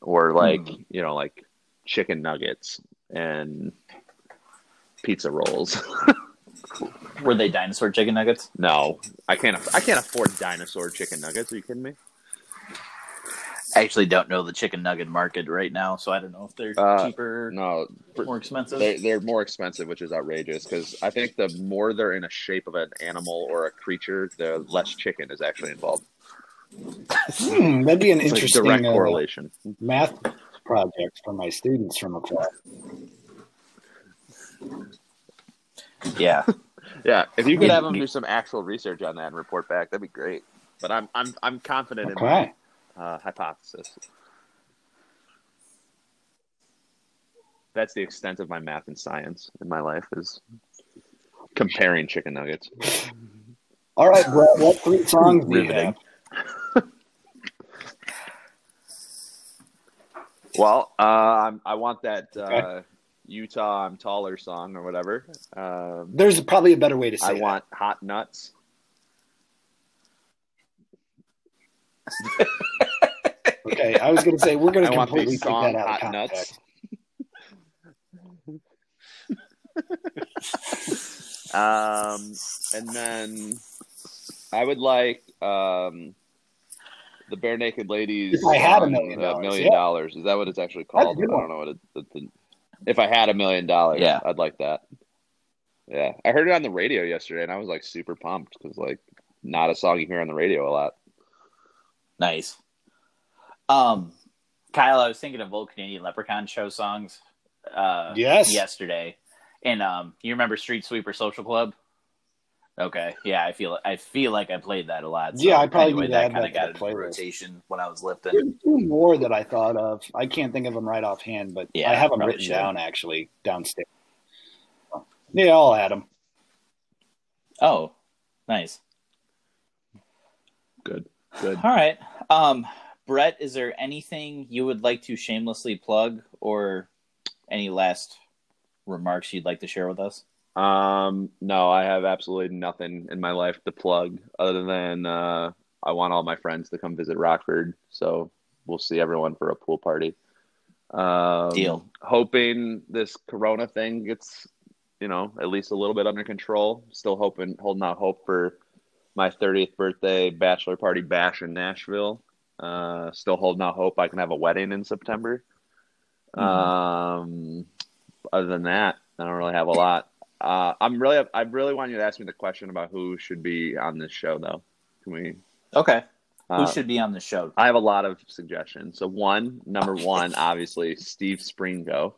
or like Hmm. you know like chicken nuggets and pizza rolls. Were they dinosaur chicken nuggets? no, I can't. I can't afford dinosaur chicken nuggets. Are you kidding me? I actually don't know the chicken nugget market right now, so I don't know if they're Uh, cheaper, No, more expensive. They, they're more expensive, which is outrageous because I think the more they're in a shape of an animal or a creature, the less chicken is actually involved. Hmm, that'd be an It's a interesting direct uh, correlation. math project for my students from afar. yeah. Yeah, if you could have them do some actual research on that and report back, that'd be great. But I'm I'm I'm confident in Okay. my uh, hypothesis. That's the extent of my math and science in my life is comparing chicken nuggets. All right, Brett. What three songs do you have? Well, uh, I'm, I want that uh, Okay. Utah "I'm Taller" song or whatever. Um, There's probably a better way to say it. I that. want "Hot Nuts." Okay, I was going to say we're going to want completely take song that out of "Hot context. Nuts." Um, and then I would like um, the Barenaked Ladies. If I had a song, million uh, dollars, Million yeah. dollars. Is that what it's actually called? I don't know what it. The, the, if I had a million dollars, Yeah. I'd like that. Yeah, I heard it on the radio yesterday, and I was like super pumped because like not a song you hear on the radio a lot. Nice. Um, Kyle, I was thinking of old Canadian Leprechaun show songs. Uh, Yes. Yesterday, and um, you remember Street Sweeper Social Club? Okay, yeah, I feel I feel like I played that a lot. So Yeah, I probably anyway, need to that add kind of got the into rotation when I was lifting. There's two more that I thought of. I can't think of them right offhand, but Yeah, I have them written should. down actually downstairs. Yeah, I'll add them. Oh, nice. Good, good. All right. Um, Brett, is there anything you would like to shamelessly plug or any last remarks you'd like to share with us? Um, no, I have absolutely nothing in my life to plug other than uh, I want all my friends to come visit Rockford. So we'll see everyone for a pool party. Um, Deal. Hoping this Corona thing gets, you know, at least a little bit under control. Still hoping, holding out hope for my 30th birthday bachelor party bash in Nashville. Uh, still holding out hope I can have a wedding in September. Um, other than that, I don't really have a lot. Uh, I'm really, I really want you to ask me the question about who should be on this show, though. Can we? Okay. Who Uh, should be on the show? I have a lot of suggestions. So one, number one, obviously Steve Springo.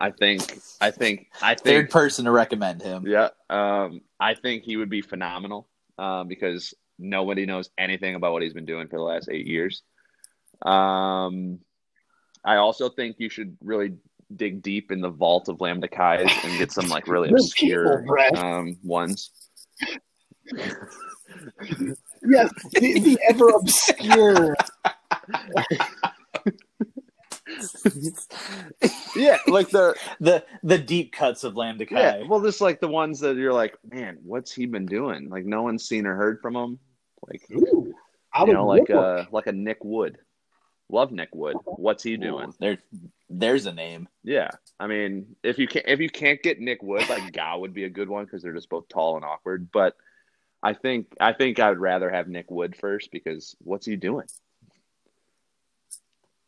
I think, I think, I Third person to recommend him. yeah. Um, I think he would be phenomenal um, because nobody knows anything about what he's been doing for the last eight years. Um, I also think you should really dig deep in the vault of Lambda Chi's and get some like really obscure um, ones. Yes, the, the ever obscure. Yeah, like the The the deep cuts of Lambda Chi. Yeah, well, just like the ones that you're like, man, what's he been doing? Like, no one's seen or heard from him. Like, Ooh, I you would know, like look- uh, like a Nick Wood. Love Nick Wood. What's he doing? There, there's a name. Yeah, I mean, if you can't if you can't get Nick Wood, like Gow would be a good one because they're just both tall and awkward. But I think I think I would rather have Nick Wood first because what's he doing?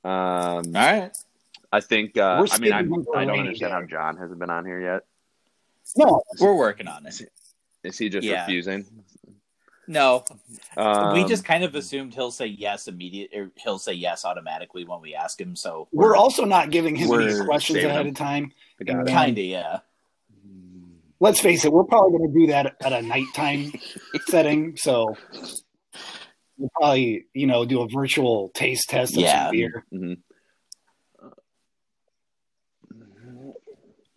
Um, All right. I think. Uh, I mean, I, saving him for a I don't understand day. how John hasn't been on here yet. no, We're working on it. Is he just Yeah. refusing? No, Um, we just kind of assumed he'll say yes immediate or he'll say yes automatically when we ask him. So we're also not giving him any questions ahead him. of time. I got kind of yeah. Let's face it, we're probably going to do that at a nighttime setting. So we'll probably, you know, do a virtual taste test of Yeah. some beer. Mhm.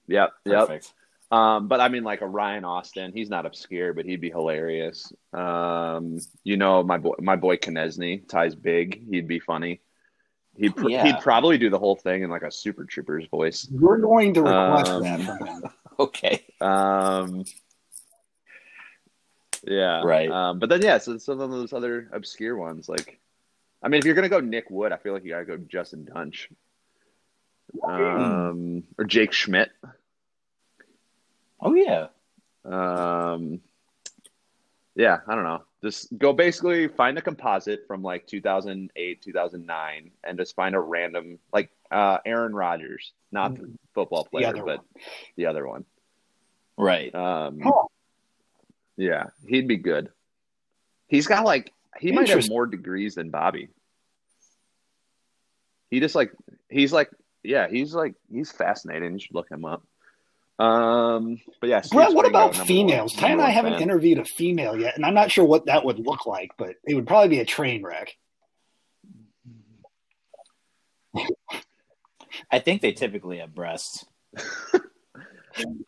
Yep, yep. Perfect. Um, but I mean, like a Ryan Austin, he's not obscure, but he'd be hilarious. Um, you know, my boy, my boy Kinesny ties big. He'd be funny. He'd pr- Yeah. he'd probably do the whole thing in like a Super Troopers voice. We're going to request Um, that. Okay. Um, yeah, Right. Um, but then yeah, so some of those other obscure ones, like, I mean, if you're gonna go Nick Wood, I feel like you gotta go Justin Dunch, um, or Jake Schmidt. Oh yeah. Um, yeah, I don't know. Just go basically find a composite from like 2008, 2009, and just find a random like uh, Aaron Rodgers, not the football player, other but one. the other one. Right. Um, Huh. Yeah, he'd be good. He's got like he might have more degrees than Bobby. He just like he's like yeah, he's like he's fascinating. You should look him up. Um, but yeah, Brett, what about females? Ty and I haven't fan. interviewed a female yet, and I'm not sure what that would look like, but it would probably be a train wreck. I think they typically have breasts.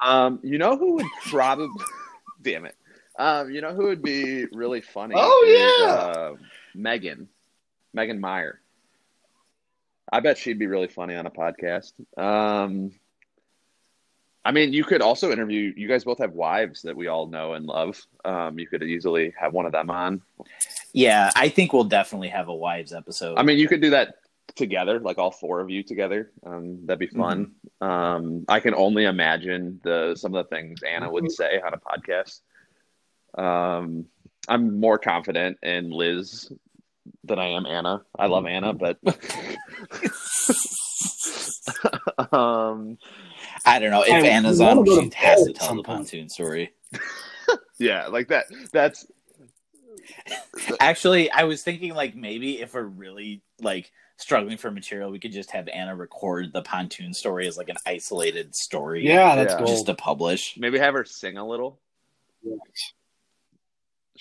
Um, you know who would probably damn it. Um, you know who would be really funny? Oh, is, yeah. uh, Megan, Megan Meyer. I bet she'd be really funny on a podcast. Um, I mean, you could also interview. You guys both have wives that we all know and love. Um, you could easily have one of them on. Yeah, I think we'll definitely have a wives episode. I mean, you could do that together, like all four of you together. Um, that'd be fun. Um, I can only imagine the some of the things Anna would say on a podcast. Um, I'm more confident in Liz than I am Anna. I love Anna, but um, I don't know if I Anna's on. She has to tell some the pontoon story. yeah, like that. That's Actually, I was thinking like maybe if we're really like struggling for material, we could just have Anna record the pontoon story as like an isolated story. Yeah, that's Yeah. gold. just to publish. maybe have her sing a little.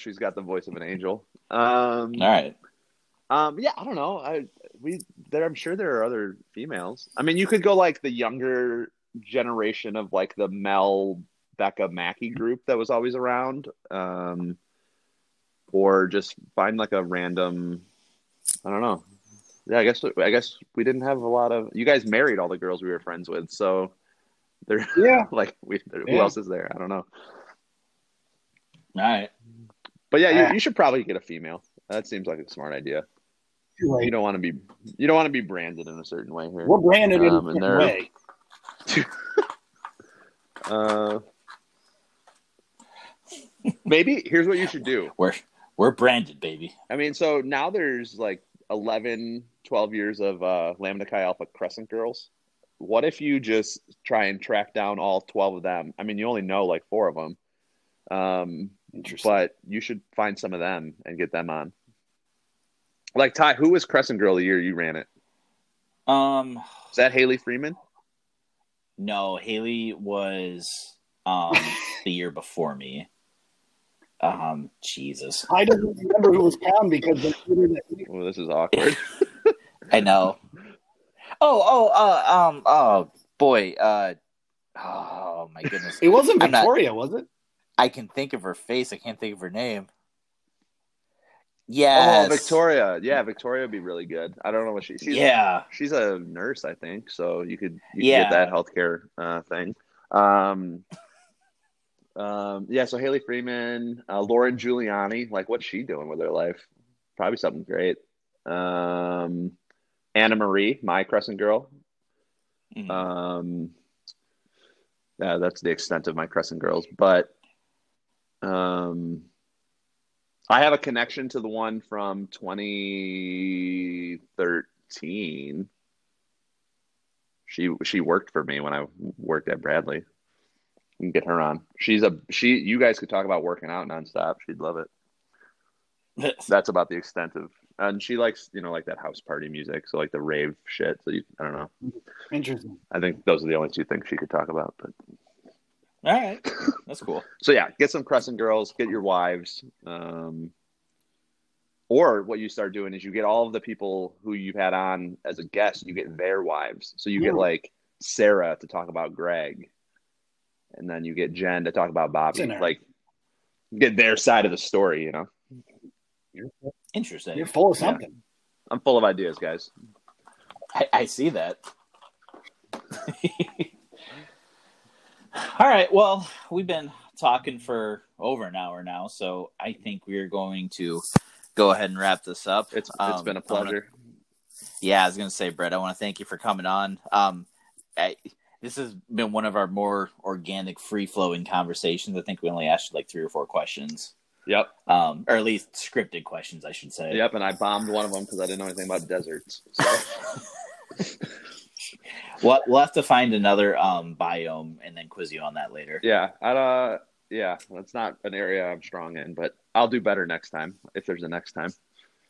She's got the voice of an angel. Um, All right. Um, yeah, I don't know. I we there. I'm sure there are other females. I mean, you could go like the younger generation of like the Mel Becca Mackey group that was always around, um, or just find like a random. I don't know. Yeah, I guess I guess we didn't have a lot of. You guys married all the girls we were friends with, so they're Yeah, like we. Who Yeah. else is there? I don't know. All right. But yeah, Ah. you, you should probably get a female. That seems like a smart idea. right. You don't want to be you don't want to be branded in a certain way here. We're branded in Um, a and way. Uh, maybe here's what you should do. We're we're branded, baby. I mean, so now there's like 11, 12 years of uh, Lambda Chi Alpha Crescent girls. What if you just try and track down all 12 of them? I mean, you only know like four of them. Um, Interesting. but you should find some of them and get them on. Like Ty, who was Crescent Girl the year you ran it? Um, Is that Haley Freeman? no, Haley was um the year before me. Um, Jesus, I don't remember who was Pound because they put it at- Well, this is awkward. I know. Oh, oh, uh, um, oh, boy, uh, oh my goodness, it wasn't I'm not- Victoria, was it? I can think of her face. I can't think of her name. Yeah. Oh, Victoria. Yeah, Victoria would be really good. I don't know what she. She's, Yeah. she's a nurse, I think. So you could you could Yeah. get that healthcare uh, thing. Um, um, yeah. So Haley Freeman, uh, Lauren Giuliani. Like, what's she doing with her life? Probably something great. Um, Anna Marie, my Crescent girl. Mhm. Um, yeah, that's the extent of my Crescent girls. But um, I have a connection to the one from 2013. She she worked for me when I worked at Bradley. You can get her on. She's a she. You guys could talk about working out nonstop. She'd love it. That's about the extent of. And she likes you know like that house party music, so like the rave shit. So you, I don't know. Interesting. I think those are the only two things she could talk about. But All right. That's cool. so yeah, get some Crescent girls, get your wives. Um, or what you start doing is you get all of the people who you've had on as a guest, you get their wives. So you get Hmm. like Sarah to talk about Greg, and then you get Jen to talk about Bobby. Sinner. Like get their side of the story. You know, Interesting. you're full of Yeah. something. I'm full of ideas, guys. I, I see that. All right. Well, we've been talking for over an hour now, so I think we're going to go ahead and wrap this up. It's it's Um, been a I wanna- pleasure. yeah, I was gonna say, Brett, I want to thank you for coming on. Um, I, this has been one of our more organic, free flowing conversations. I think we only asked you like three or four questions, Yep, um, or at least scripted questions, I should say. yep. And I bombed one of them because I didn't know anything about deserts. So. We'll, we'll have to find another um, biome and then quiz you on that later. Yeah, I uh, yeah, that's not an area I'm strong in, but I'll do better next time if there's a next time.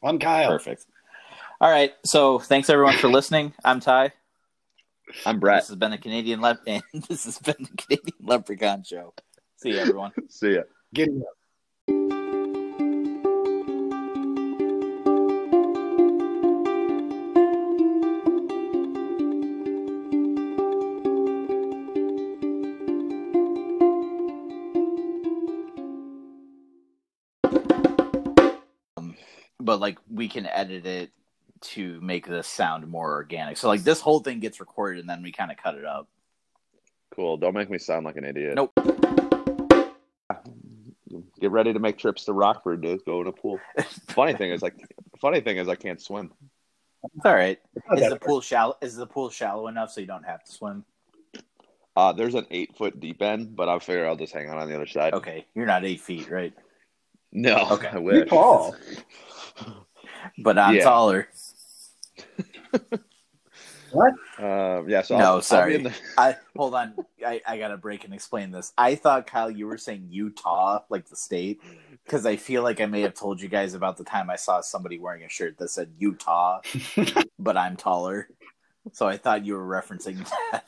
I'm Kyle. Perfect. All right. So thanks everyone for listening. I'm Ty. I'm Brett. This has been the Canadian Le- and this has been the Canadian Leprechaun Show. See you, everyone. See ya. Getting up. But like we can edit it to make this sound more organic. So like this whole thing gets recorded and then we kind of cut it up. Cool. Don't make me sound like an idiot. Nope. Get ready to make trips to Rockford to go in a pool. funny thing is, like, funny thing is, I can't swim. It's all right. not Is that the pool shallow? Is the pool shallow enough so you don't have to swim? Uh, there's an eight foot deep end, but I'll figure I'll just hang out on the other side. Okay, you're not eight feet, right? No, Okay. I You're tall. But I'm Yeah. taller. What? Uh, yeah. So No, I'll, I'll sorry. the, I hold on. I, I gotta break and explain this. I thought Kyle, you were saying Utah, like the state, because I feel like I may have told you guys about the time I saw somebody wearing a shirt that said Utah, but I'm taller. So I thought you were referencing that.